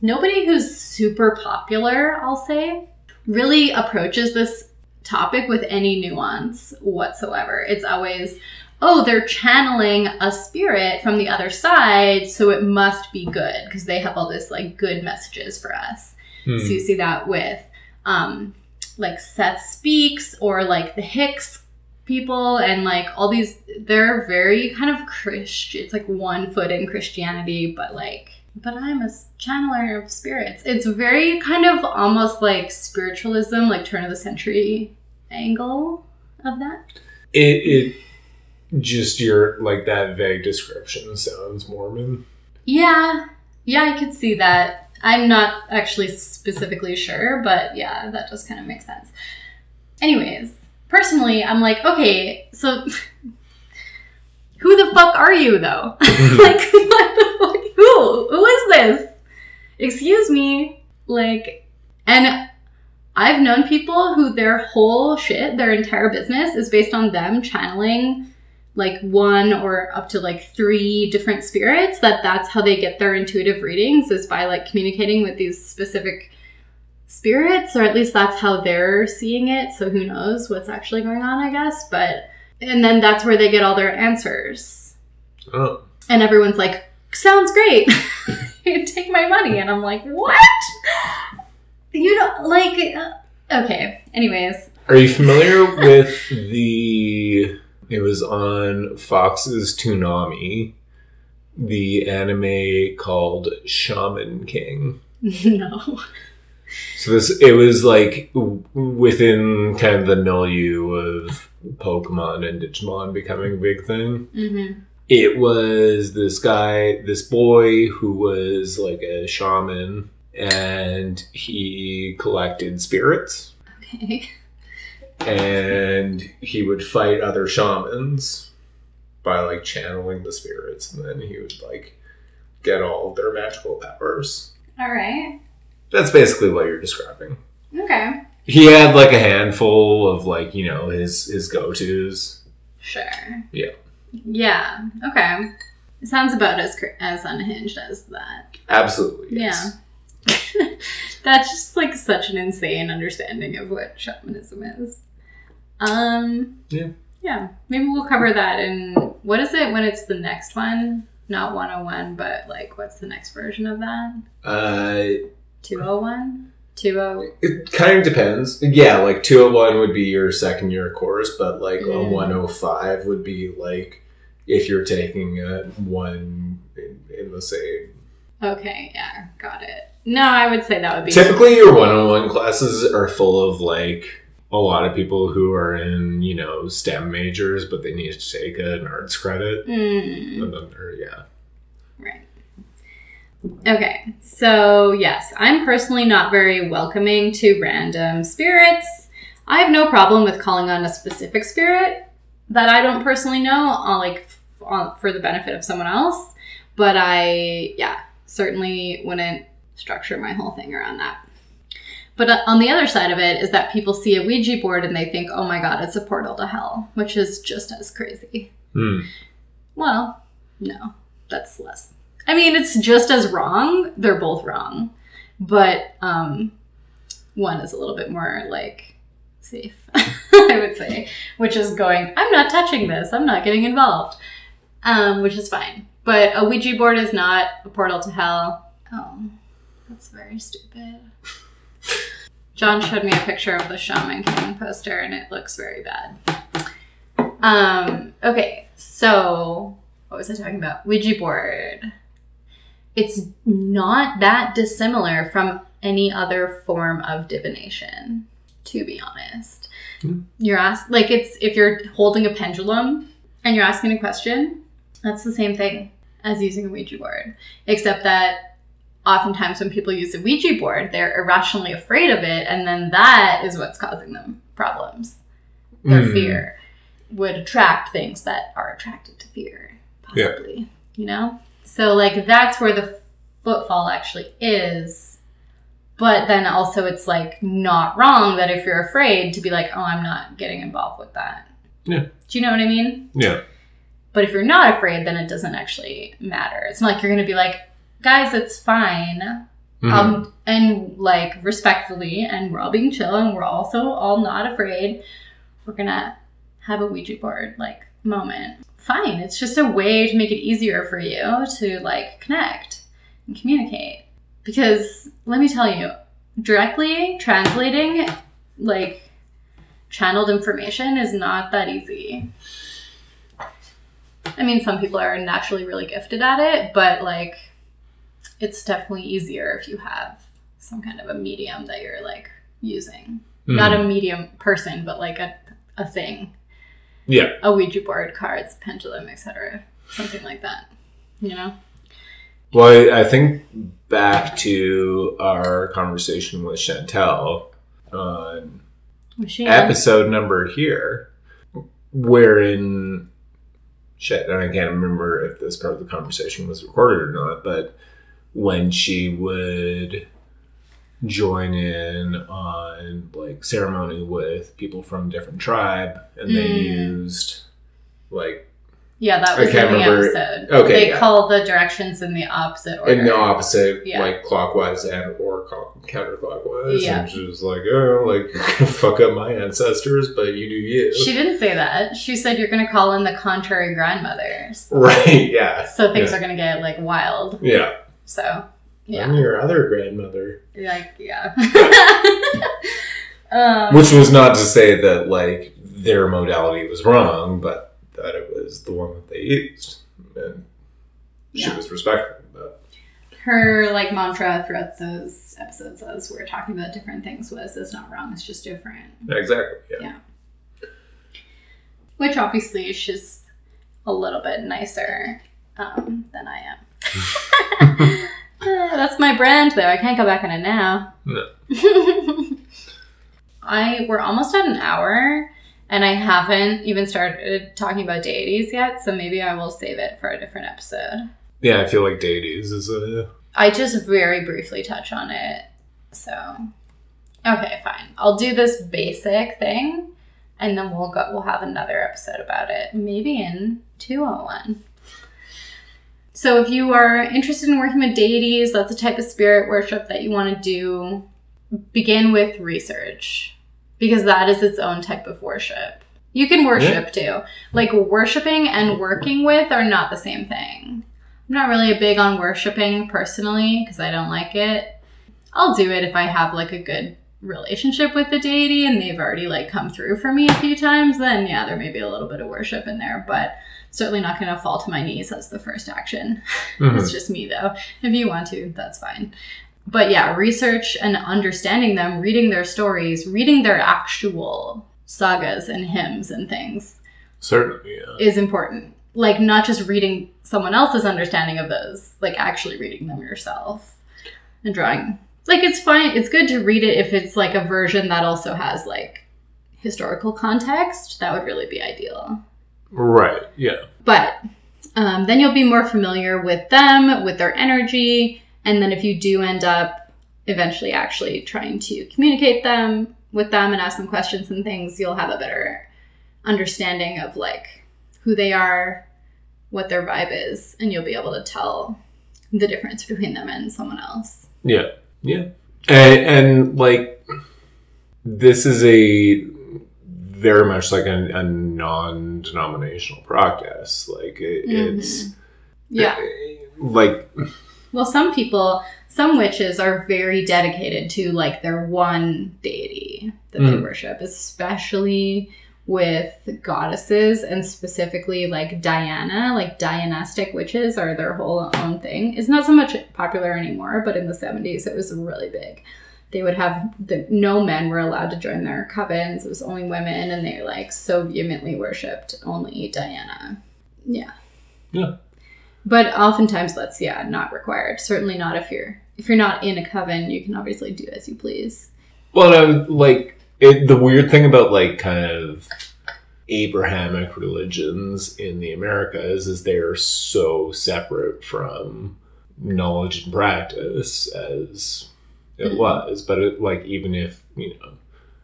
nobody who's super popular, I'll say, really approaches this topic with any nuance whatsoever. It's always, oh, they're channeling a spirit from the other side, so it must be good because they have all this like good messages for us. Hmm. So you see that with um, like Seth Speaks or like the Hicks people and like all these they're very kind of Christian. It's like one foot in Christianity, but like but I'm a channeler of spirits. It's very kind of almost like spiritualism, like turn of the century angle of that. It, it just your like that vague description sounds Mormon. Yeah, yeah, I could see that. I'm not actually specifically sure, but yeah, that does kind of make sense. Anyways, personally, I'm like, okay, so <laughs> who the fuck are you though? <laughs> <laughs> like, what the fuck? Who? Who is this? Excuse me. Like, and I've known people who their whole shit, their entire business is based on them channeling like one or up to like three different spirits that that's how they get their intuitive readings is by like communicating with these specific spirits or at least that's how they're seeing it so who knows what's actually going on i guess but and then that's where they get all their answers Oh. and everyone's like sounds great <laughs> take my money and i'm like what you don't like uh, okay anyways Are you familiar with the? It was on Fox's Toonami, the anime called Shaman King. <laughs> no So this, it was like within kind of the milieu of Pokemon and Digimon becoming a big thing. mm-hmm. It was this guy, this boy who was like a shaman, and he collected spirits. okay and he would fight other shamans by like channeling the spirits and then he would like get all of their magical powers all right that's basically what you're describing okay he had like a handful of like you know his his go-to's Sure. Yeah. Yeah. Okay. It sounds about as as unhinged as that. absolutely yes. Yeah. <laughs> That's just like such an insane understanding of what shamanism is. Um. Yeah. Yeah. Maybe we'll cover that in what is it when it's the next one? Not 101, but like what's the next version of that? uh 201? 20 it kind of depends yeah like 201 would be your second year course but like a Mm. 105 would be like if you're taking a one in, in the same Okay, yeah, got it. No, I would say that would be Typically, your 101 classes are full of like a lot of people who are in, you know, STEM majors, but they need to take an arts credit. Mm. And then they're, yeah. Right. Okay, so yes, I'm personally not very welcoming to random spirits. I have no problem with calling on a specific spirit that I don't personally know, like for the benefit of someone else. But I, yeah, certainly wouldn't structure my whole thing around that. But uh, on the other side of it is that people see a Ouija board and they think, oh my god, it's a portal to hell, which is just as crazy. Hmm. Well, no, that's less. I mean, it's just as wrong. They're both wrong, but um, one is a little bit more like safe, <laughs> I would say, which is going. I'm not touching this. I'm not getting involved, um, which is fine. But a Ouija board is not a portal to hell. Oh, that's very stupid. John showed me a picture of the Shaman King poster, and it looks very bad. Um, okay, so what was I talking about? Ouija board. It's not that dissimilar from any other form of divination. to be honest. Hmm. You're asked like it's if you're holding a pendulum and you're asking a question, that's the same thing as using a Ouija board. Except that oftentimes when people use a Ouija board, they're irrationally afraid of it, and then that is what's causing them problems. Their Mm. fear would attract things that are attracted to fear, Yeah. possibly. You know? So, like, that's where the footfall actually is. But then also, it's like not wrong that if you're afraid to be like, oh, I'm not getting involved with that. Yeah. Do you know what I mean? Yeah. But if you're not afraid, then it doesn't actually matter. It's not like you're going to be like, guys, it's fine. Mhm. Um, and like respectfully, and we're all being chill, and we're also all not afraid. We're gonna have a Ouija board like moment. Fine, it's just a way to make it easier for you to like connect and communicate. Because let me tell you, directly translating like channeled information is not that easy. I mean, some people are naturally really gifted at it, but like it's definitely easier if you have some kind of a medium that you're like using. Mhm. Not a medium person, but like a, a thing. Yeah. A Ouija board, cards, pendulum, etc. Something like that. You know? Well, I I think back to our conversation with Chantel on she episode number here, wherein shit, and I can't remember if this part of the conversation was recorded or not, but when she would join in on like ceremony with people from different tribe and they Mm. used like Yeah, that was in the remember- episode. Okay, They yeah. call the directions in the opposite order. in the opposite, Yeah. like clockwise and or counterclockwise. Yeah. And she was like, "Oh, like <laughs> fuck up my ancestors, but you do you." She didn't say that. She said you're going to call in the contrary grandmothers. <laughs> right? Yeah. So things Yeah. are going to get like wild. Yeah. So, yeah. I'm your other grandmother. Like, yeah. <laughs> um, Which was not to say that like their modality was wrong, but that it was the one that they used, and she Yeah. was respectful. But her like mantra throughout those episodes as we're talking about different things was it's not wrong, it's just different. exactly. Yeah. Which obviously she's a little bit nicer um, than I am. <laughs> <laughs> Uh, that's my brand though. I can't go back on it now. No. <laughs> I we're almost at an hour and I haven't even started talking about deities yet, so maybe I will save it for a different episode. Yeah, I feel like deities is a I just very briefly touch on it. So, okay, fine. I'll do this basic thing and then we'll go we'll have another episode about it maybe in 201. So, if you are interested in working with deities, that's a type of spirit worship that you want to do, begin with research because that is its own type of worship. You can worship too. Like worshiping and working with are not the same thing. I'm not really a big on worshiping personally because I don't like it. I'll do it if I have like a good relationship with the deity and they've already like come through for me a few times, then yeah, there may be a little bit of worship in there, but certainly not going to fall to my knees as the first action. <laughs> Mhm. It's just me though. If you want to, that's fine. But yeah, research and understanding them, reading their stories, reading their actual sagas and hymns and things certainly. Yeah. is important. Like not just reading someone else's understanding of those, like actually reading them yourself and drawing. Like it's fine. It's good to read it if it's like a version that also has like historical context. That would really be ideal. Right. Yeah. But um, then you'll be more familiar with them, with their energy, and then if you do end up eventually actually trying to communicate them with them and ask them questions and things, you'll have a better understanding of like who they are, what their vibe is, and you'll be able to tell the difference between them and someone else. Yeah. Yeah. And, and like, this is a very much like a, a non denominational practice. Like, it, it's. Yeah. Like, Well, some people, some witches are very dedicated to like their one deity that they Mhm. worship, especially with goddesses and specifically like Diana, like Dianastic witches are their whole own thing. It's not so much popular anymore, but in the 70s it was really big. They would have the no men were allowed to join their covens. It was only women, and they like so vehemently worshipped only Diana. Yeah. Yeah. But oftentimes that's yeah not required. Certainly not if you're if you're not in a coven. You can obviously do as you please. Well, I would, like it, the weird thing about like kind of Abrahamic religions in the Americas is they are so separate from knowledge and practice as it Mhm. was. But it, like even if you know,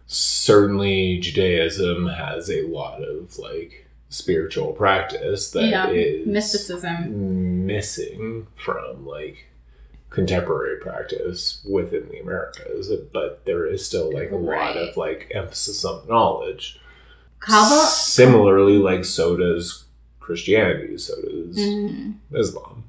certainly Judaism has a lot of like spiritual practice that is Yeah, Mysticism. missing from like contemporary practice within the Americas, but there is still like a lot of like emphasis on knowledge. Kaba. Similarly, like so does Christianity, so does Mhm. Islam.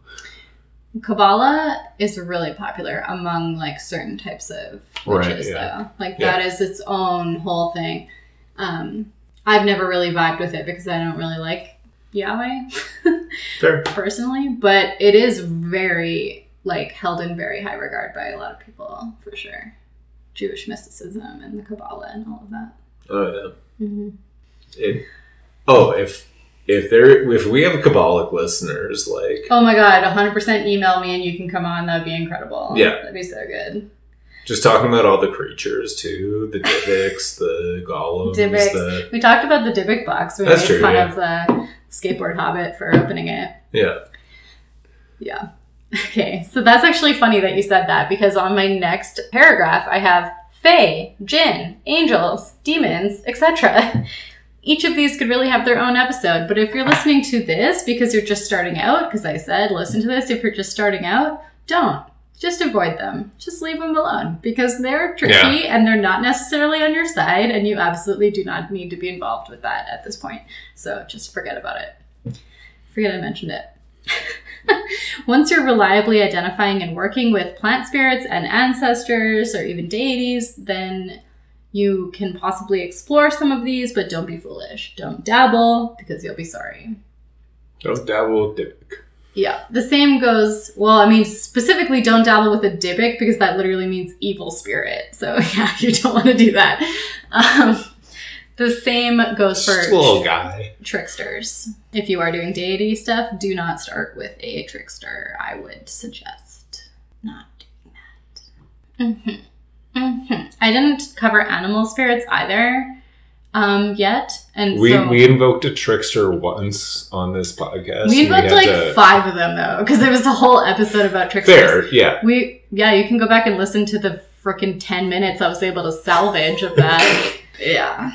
Kabbalah is really popular among like certain types of Right, witches, yeah. though. Like Yeah. that is its own whole thing. Um, I've never really vibed with it because I don't really like Yahweh <laughs> personally, but it is very like held in very high regard by a lot of people for sure. Jewish mysticism and the Kabbalah and all of that. Oh yeah. Mm-hmm. It, oh, if if there if we have Kabbalic listeners, like Oh my god, 100% email me and you can come on. That'd be incredible. Yeah. That'd be so good. just talking about all the creatures too, the Dybbuks, the Golems, Dybbuks. the We talked about the Dybbuk box. We That's made true, fun yeah. of the skateboard hobbit for opening it. yeah. Yeah. Okay, so that's actually funny that you said that because on my next paragraph I have fae, jinn, angels, demons, etc. Each of these could really have their own episode, but if you're listening to this because you're just starting out, because I said listen to this if you're just starting out, don't. Just avoid them. Just leave them alone because they're tricky and they're not necessarily on your side, and you absolutely do not need to be involved with that at this point. So just forget about it. Forget I mentioned it. <laughs> Once you're reliably identifying and working with plant spirits and ancestors or even deities, then you can possibly explore some of these, but don't be foolish. Don't dabble because you'll be sorry. Don't dabble with Dybbuk. Yeah, the same goes. Well, I mean, specifically, don't dabble with a Dybbuk because that literally means evil spirit. So, <laughs> yeah, you don't want to do that. Um, the same goes for a guy. tricksters. If you are doing deity stuff, do not start with a trickster. I would suggest not doing that. hmm hmm I didn't cover animal spirits either um, yet, and We so we invoked a trickster once on this podcast. we invoked had like to- five of them though, because there was a whole episode about tricksters. Fair, yeah. We yeah, you can go back and listen to the freaking ten minutes I was able to salvage of that. <laughs> yeah.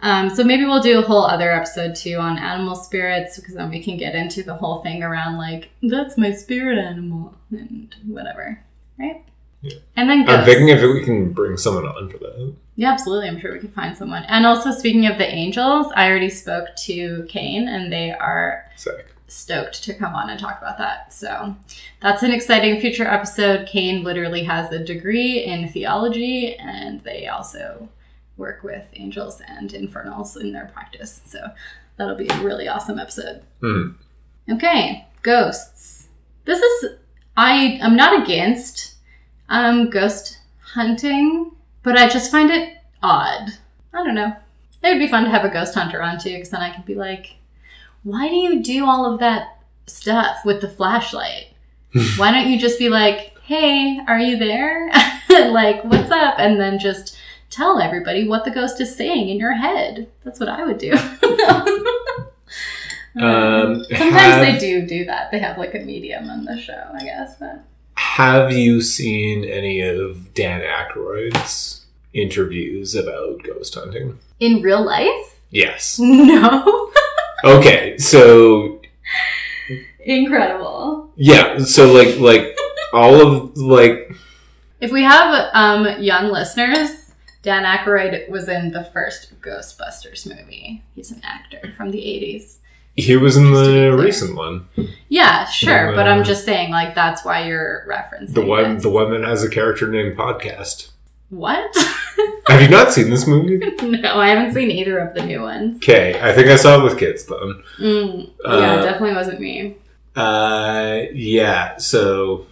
Um, so maybe we'll do a whole other episode too on animal spirits because then we can get into the whole thing around like that's my spirit animal and whatever, right? Yeah. And then I'm thinking if we can bring someone on for that. Yeah, absolutely. I'm sure we can find someone. And also, speaking of the angels, I already spoke to Kane, and they are Sick. stoked to come on and talk about that. So that's an exciting future episode. Kane literally has a degree in theology, and they also work with angels and infernals in their practice. So that'll be a really awesome episode. Hmm. Okay, ghosts. This is I I'm not against um ghost hunting, but I just find it odd. I don't know. It would be fun to have a ghost hunter on too, because then I could be like, why do you do all of that stuff with the flashlight? <laughs> why don't you just be like, hey, are you there? <laughs> like, what's up? And then just tell everybody what the ghost is saying in your head. That's what I would do. <laughs> Um, Sometimes have, they do do that. They have like a medium on the show, I guess. But Have you seen any of Dan Aykroyd's interviews about ghost hunting? in real life, Yes. <laughs> no. Okay, so Incredible. yeah, so like like all of like If we have um, young listeners, Dan Aykroyd was in the first Ghostbusters movie. He's an actor from the 80s. He was in Just to be the recent one, Yeah, sure, but Uh, I'm just saying, like, that's why you're referencing the one this. the one that has a character named Podcast. What? <laughs> Have you not seen this movie? no, I haven't seen either of the new ones. Okay, I think I saw it with kids though. Mm, yeah, Uh, definitely wasn't me. Uh, yeah. So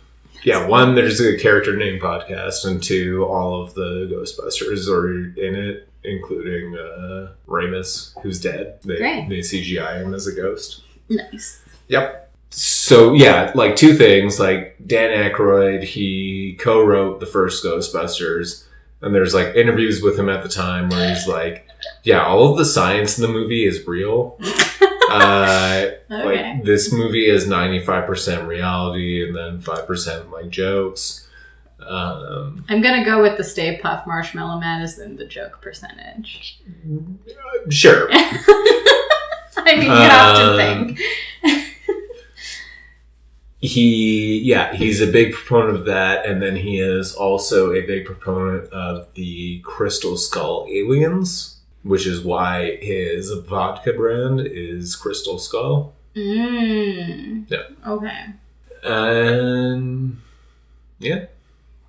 yeah, one, there's a character name podcast, and two, all of the Ghostbusters are in it, including uh, Ramis, who's dead. They, Great. they CGI him as a ghost. Nice. Yep. So yeah, like two things. Like Dan Aykroyd, he co-wrote the first Ghostbusters, and there's like interviews with him at the time where he's like, "Yeah, all of the science in the movie is real. <laughs> uh, Okay. like this movie is ninety five percent reality, and then five percent like jokes." Um, I'm gonna go with the Stay Puft Marshmallow Man is in the joke percentage. sure. <laughs> I mean, you have to Um, think. <laughs> he yeah he's a big proponent of that and then he is also a big proponent of the crystal skull aliens which is why his vodka brand is crystal skull Mm. Yeah. Okay. and yeah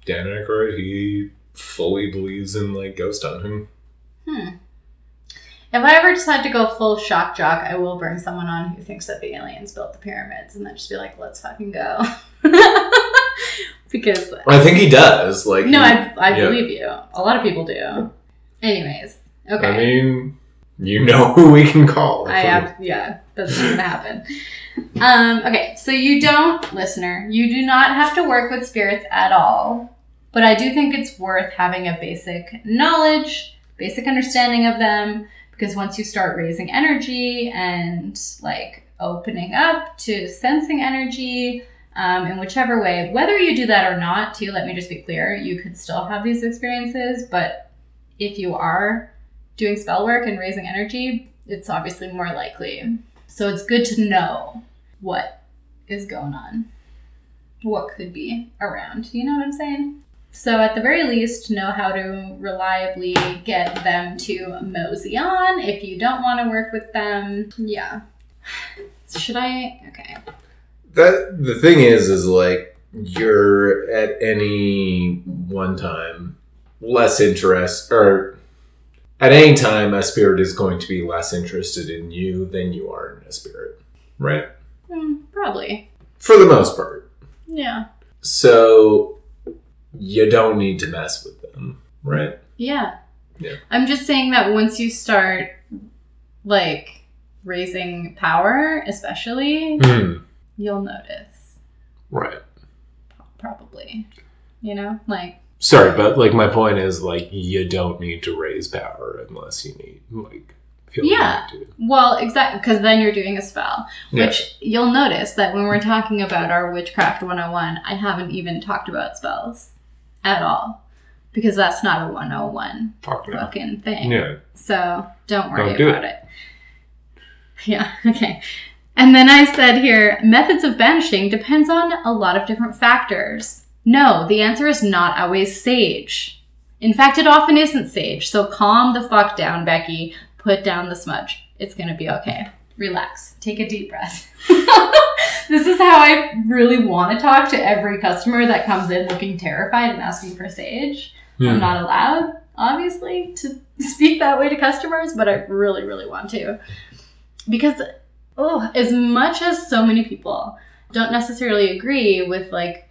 dan Aykroyd, he fully believes in like ghost hunting Hmm. If I ever decide to go full shock jock, I will bring someone on who thinks that the aliens built the pyramids and then just be like, let's fucking go. <laughs> because, i think he does like no, he- I, I yeah. believe you. A lot of people do. Anyways, okay. i mean you know <laughs> who we can call I have, yeah, that's not gonna happen. Um, okay, so you don't, listener, you do not have to work with spirits at all, but I do think it's worth having a basic knowledge, basic understanding of them, because once you start raising energy and like opening up to sensing energy, um, in whichever way, whether you do that or not, too, let me just be clear, you could still have these experiences, but if you are doing spell work and raising energy, it's obviously more likely. So it's good to know what is going on, what could be around. You know what I'm saying? So at the very least, know how to reliably get them to mosey on if you don't want to work with them. Yeah. <sighs> Should I? Okay. that the thing is is like you're at any one time less interest or at any time a spirit is going to be less interested in you than you are in a spirit right Hmm, probably. for the most part Yeah. so you don't need to mess with them right Yeah. Yeah. I'm just saying that once you start like raising power, especially, Hmm. you'll notice. right Probably. You know? Like sorry but like my point is like you don't need to raise power unless you need like Yeah. well, exactly because then you're doing a spell. Yeah. Which you'll notice that when we're talking about our Witchcraft 101, I haven't even talked about spells at all. Because that's not a 101 Fuck no. fucking thing. yeah So don't worry Don't do about it. Yeah, <laughs> okay. And then I said here methods of banishing depends on a lot of different factors. No, the answer is not always sage. In fact, it often isn't sage. So calm the fuck down, Becky. Put down the smudge. It's gonna be okay. Relax. Take a deep breath. <laughs> this is how I really want to talk to every customer that comes in looking terrified and asking for sage. I'm Hmm. not allowed, obviously, to <laughs> speak that way to customers, but I really, really want to. Because, oh, as much as so many people don't necessarily agree with like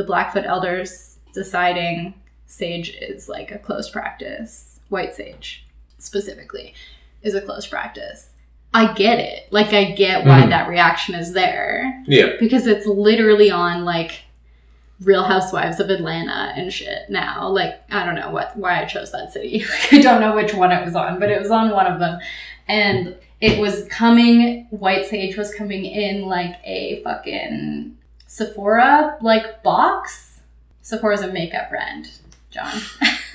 the Blackfoot elders deciding sage is like a closed practice, white sage specifically is a closed practice. I get it. Like, I get why Mhm. that reaction is there yeah because it's literally on like Real Housewives of Atlanta and shit now. Like I don't know what why I chose that city. <laughs> I don't know which one it was on, but it was on one of them. And it was coming White Sage was coming in like a fucking Sephora like box. Sephora's a makeup brand, John. <laughs>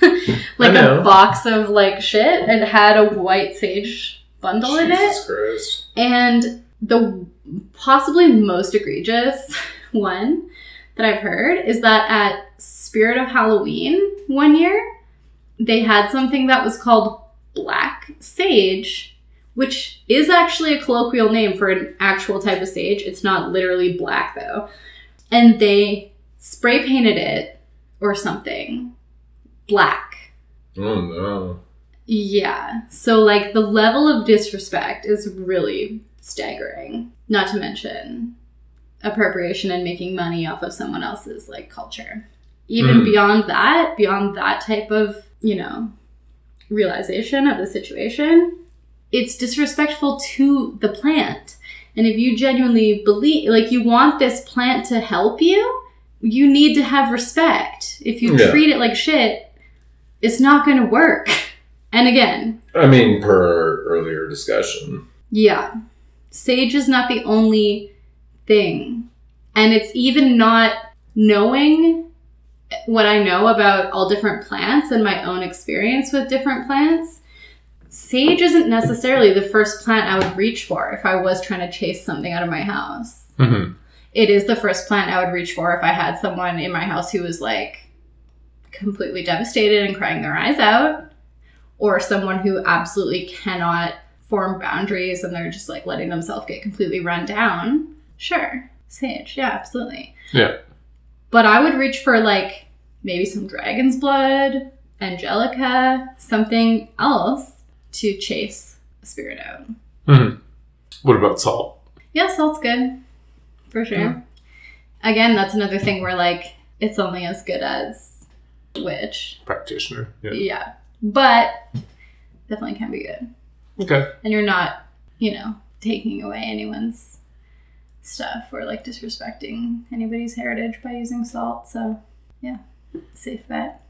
like a box of like shit and had a white sage bundle in it. Jesus Christ. And the possibly most egregious <laughs> one that I've heard is that at Spirit of Halloween one year, they had something that was called black sage, which is actually a colloquial name for an actual type of sage. It's not literally black though. And they spray painted it or something black. Oh no. Yeah. So like the level of disrespect is really staggering. Not to mention appropriation and making money off of someone else's like culture. Even Mhm. beyond that, beyond that type of, you know, realization of the situation, it's disrespectful to the plant. And if you genuinely believe, like, you want this plant to help you, you need to have respect. If you Yeah. treat it like shit, it's not going to work. <laughs> And again, I mean, per earlier discussion. yeah, sage is not the only thing. And it's even not knowing what I know about all different plants and my own experience with different plants. Sage isn't necessarily the first plant I would reach for if I was trying to chase something out of my house. Mm-hmm. It is the first plant I would reach for if I had someone in my house who was like completely devastated and crying their eyes out, or someone who absolutely cannot form boundaries and they're just like letting themselves get completely run down. Sure, sage, yeah, absolutely. Yeah. But I would reach for like maybe some dragon's blood, angelica, something else to chase a spirit out. Mm-hmm. What about salt? Yeah, salt's good. For sure. Yeah. Again, that's another thing where like it's only as good as witch. Practitioner. Yeah. Yeah. But definitely can be good. Okay. And you're not, you know, taking away anyone's stuff or like disrespecting anybody's heritage by using salt. So yeah, safe bet.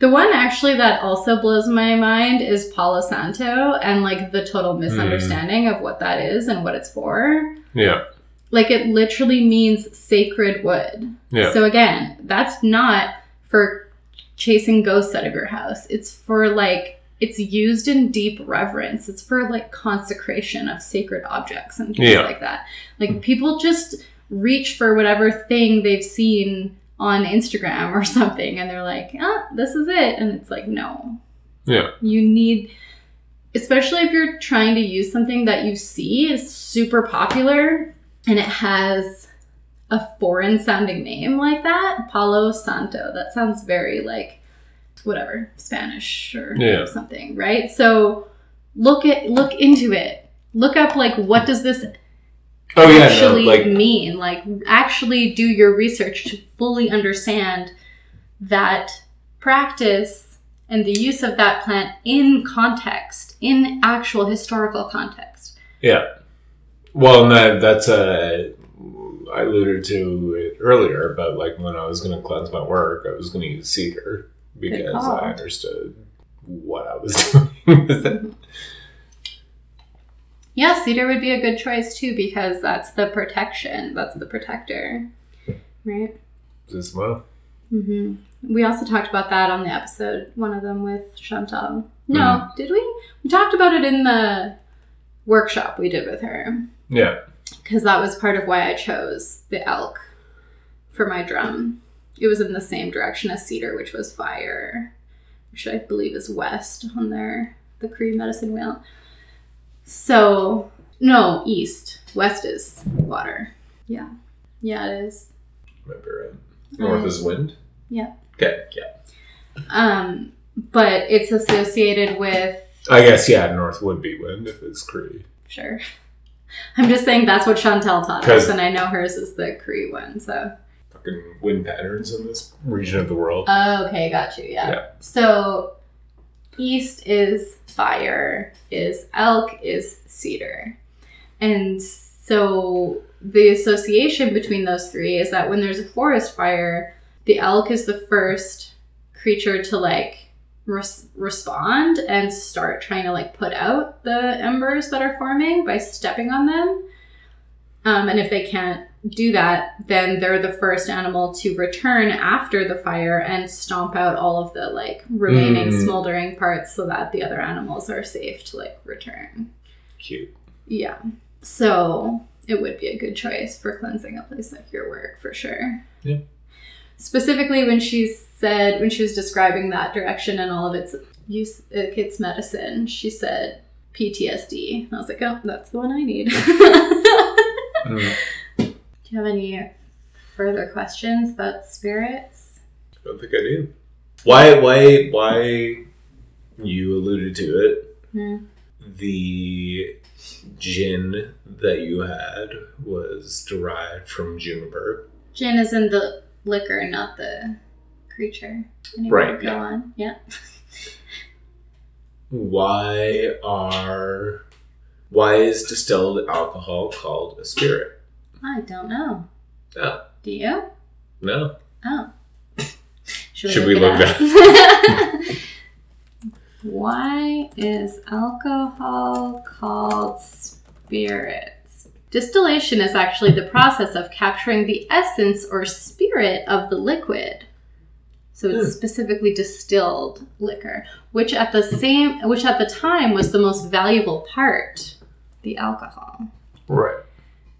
The one actually that also blows my mind is Palo Santo and like the total hmm. misunderstanding of what that is and what it's for. Yeah. Like it literally means sacred wood. Yeah. So again, that's not for chasing ghosts out of your house. It's for like it's used in deep reverence. It's for like consecration of sacred objects and things Yeah. like that. Like people just reach for whatever thing they've seen on Instagram or <laughs> something and they're like, "Ah, this is it." And it's like, "No. Yeah. You need especially if you're trying to use something that you see is super popular and it has a foreign sounding name like that, Palo Santo. That sounds very like whatever, Spanish or Yeah. something, right? So look at look into it. Look up like what does this Oh yeah. No, actually like mean? Like actually do your research to fully understand that practice and the use of that plant in context, in actual historical context. Yeah. Well, and that that's a. I alluded to it earlier, but like when I was going to cleanse my work, I was going to use cedar because. I understood what I was doing with it. <laughs> Yeah, cedar would be a good choice too because that's the protection, that's the protector, right? As well. hmm We also talked about that on the episode, one of them with Chantal. No, Mhm. did we? We talked about it in the workshop we did with her Yeah. because that was part of why I chose the elk for my drum. It was in the same direction as cedar, which was fire, which I believe is west on their the Cree medicine wheel. So no, east. West is water. Yeah, yeah, it is. Be right. North Uh, is wind. yeah. Okay. Yeah. Um, but it's associated with I guess yeah. North would be wind if it's Cree. sure. <laughs> I'm just saying that's what Chantel taught us, and I know hers is the Cree one. So Fucking wind patterns in this region of the world. Oh, okay, got you. Yeah. Yeah. So east is fire, is elk, is cedar. And so the association between those three is that when there's a forest fire, the elk is the first creature to like res- respond and start trying to like put out the embers that are forming by stepping on them. Um, and if they can't do that, then they're the first animal to return after the fire and stomp out all of the like remaining Mm. smoldering parts so that the other animals are safe to like return. Cute. Yeah. So it would be a good choice for cleansing a place like your work for sure. Yeah. Specifically when she said when she was describing that direction and all of its use its medicine, she said PTSD. And I was like, oh, that's the one I need. <laughs> Do you have any further questions about spirits? I don't think I do. Why? Why? Why? You alluded to it. Hmm. The gin that you had was derived from juniper. Gin is in the liquor, not the creature. Anyway, Right, Go yeah. on. Yeah. Why are why is distilled alcohol called a spirit? I don't know. Oh, Do you? no. Oh. <laughs> Should we look that? <laughs> Why is alcohol called spirits? Distillation is actually the process of capturing the essence or spirit of the liquid. So it's Hmm. specifically distilled liquor, which at the same which at the time was the most valuable part, the alcohol. Right.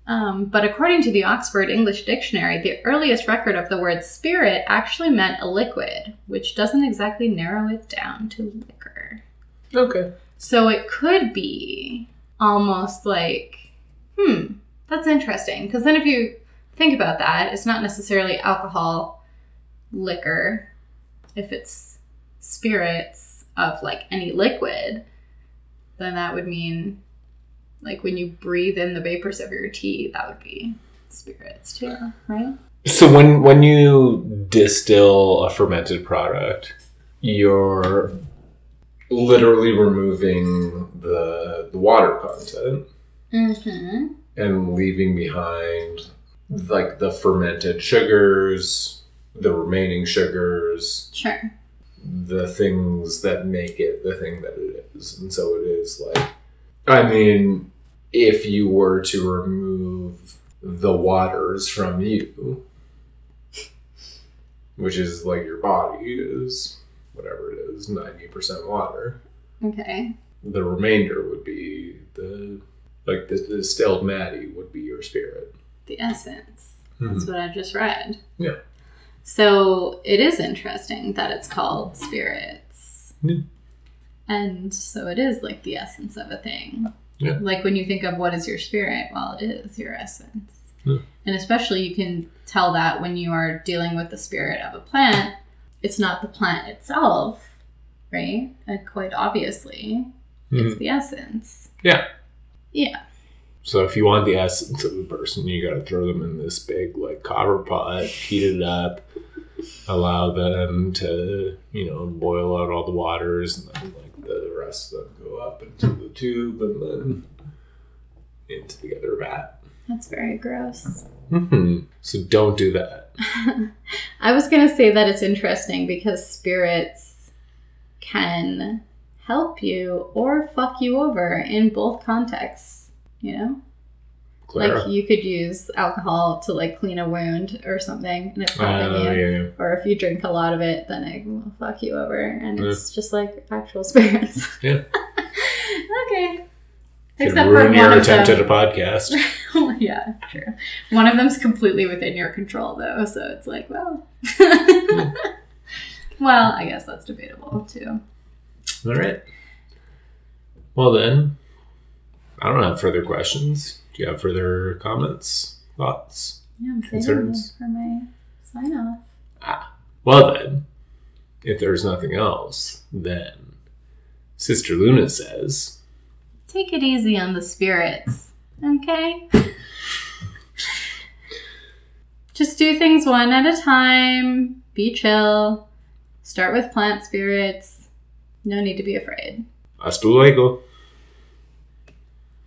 Um, but according to the Oxford English Dictionary, the earliest record of the word spirit actually meant a liquid, which doesn't exactly narrow it down to liquor. Okay. So it could be almost like, hmm, that's interesting. Because then if you think about that, it's not necessarily alcohol, liquor. If it's spirits of like any liquid, then that would mean like when you breathe in the vapors of your tea, that would be spirits too, right? So when when you distill a fermented product, you're literally removing the the water content Mm-hmm. and leaving behind like the fermented sugars, the remaining sugars, Sure. the things that make it the thing that it is. And so it is like I mean, if you were to remove the waters from you, which is like your body is whatever it is, ninety percent water. Okay. The remainder would be the like the distilled matty would be your spirit. The essence. That's mm-hmm. what I just read. Yeah. So it is interesting that it's called spirits. Yeah. And so it is like the essence of a thing. Yeah. Like when you think of what is your spirit, well, it is your essence. Yeah. And especially you can tell that when you are dealing with the spirit of a plant, it's not the plant itself, right? And quite obviously, it's the essence. Mm-hmm. Yeah. Yeah. So if you want the essence of a person, you got to throw them in this big like copper pot, heat it up, allow them to you know boil out all the waters, and then like the rest of them go up into the tube and then into the other vat. That's very gross. hmm So don't do that. <laughs> I was going to say that it's interesting because spirits can help you or fuck you over in both contexts, you know? Clara. Like you could use alcohol to like clean a wound or something and it's helping Oh, you. yeah, yeah. Or if you drink a lot of it, then it will fuck you over and it's just like actual <laughs> spirits. Yeah. <laughs> okay. Could ruin your attempt them. at a podcast. <laughs> yeah, true. One of them's completely within your control, though, so it's like, well. well, I guess that's debatable, too. All right. Well then, I don't have further questions. You have further comments, thoughts? Yeah, I'm Concerns? for my sign off. Ah, Well then, if there's nothing else, then Sister Luna says, Take it easy on the spirits, okay? <laughs> Just do things one at a time. Be chill. Start with plant spirits. No need to be afraid. Hasta luego.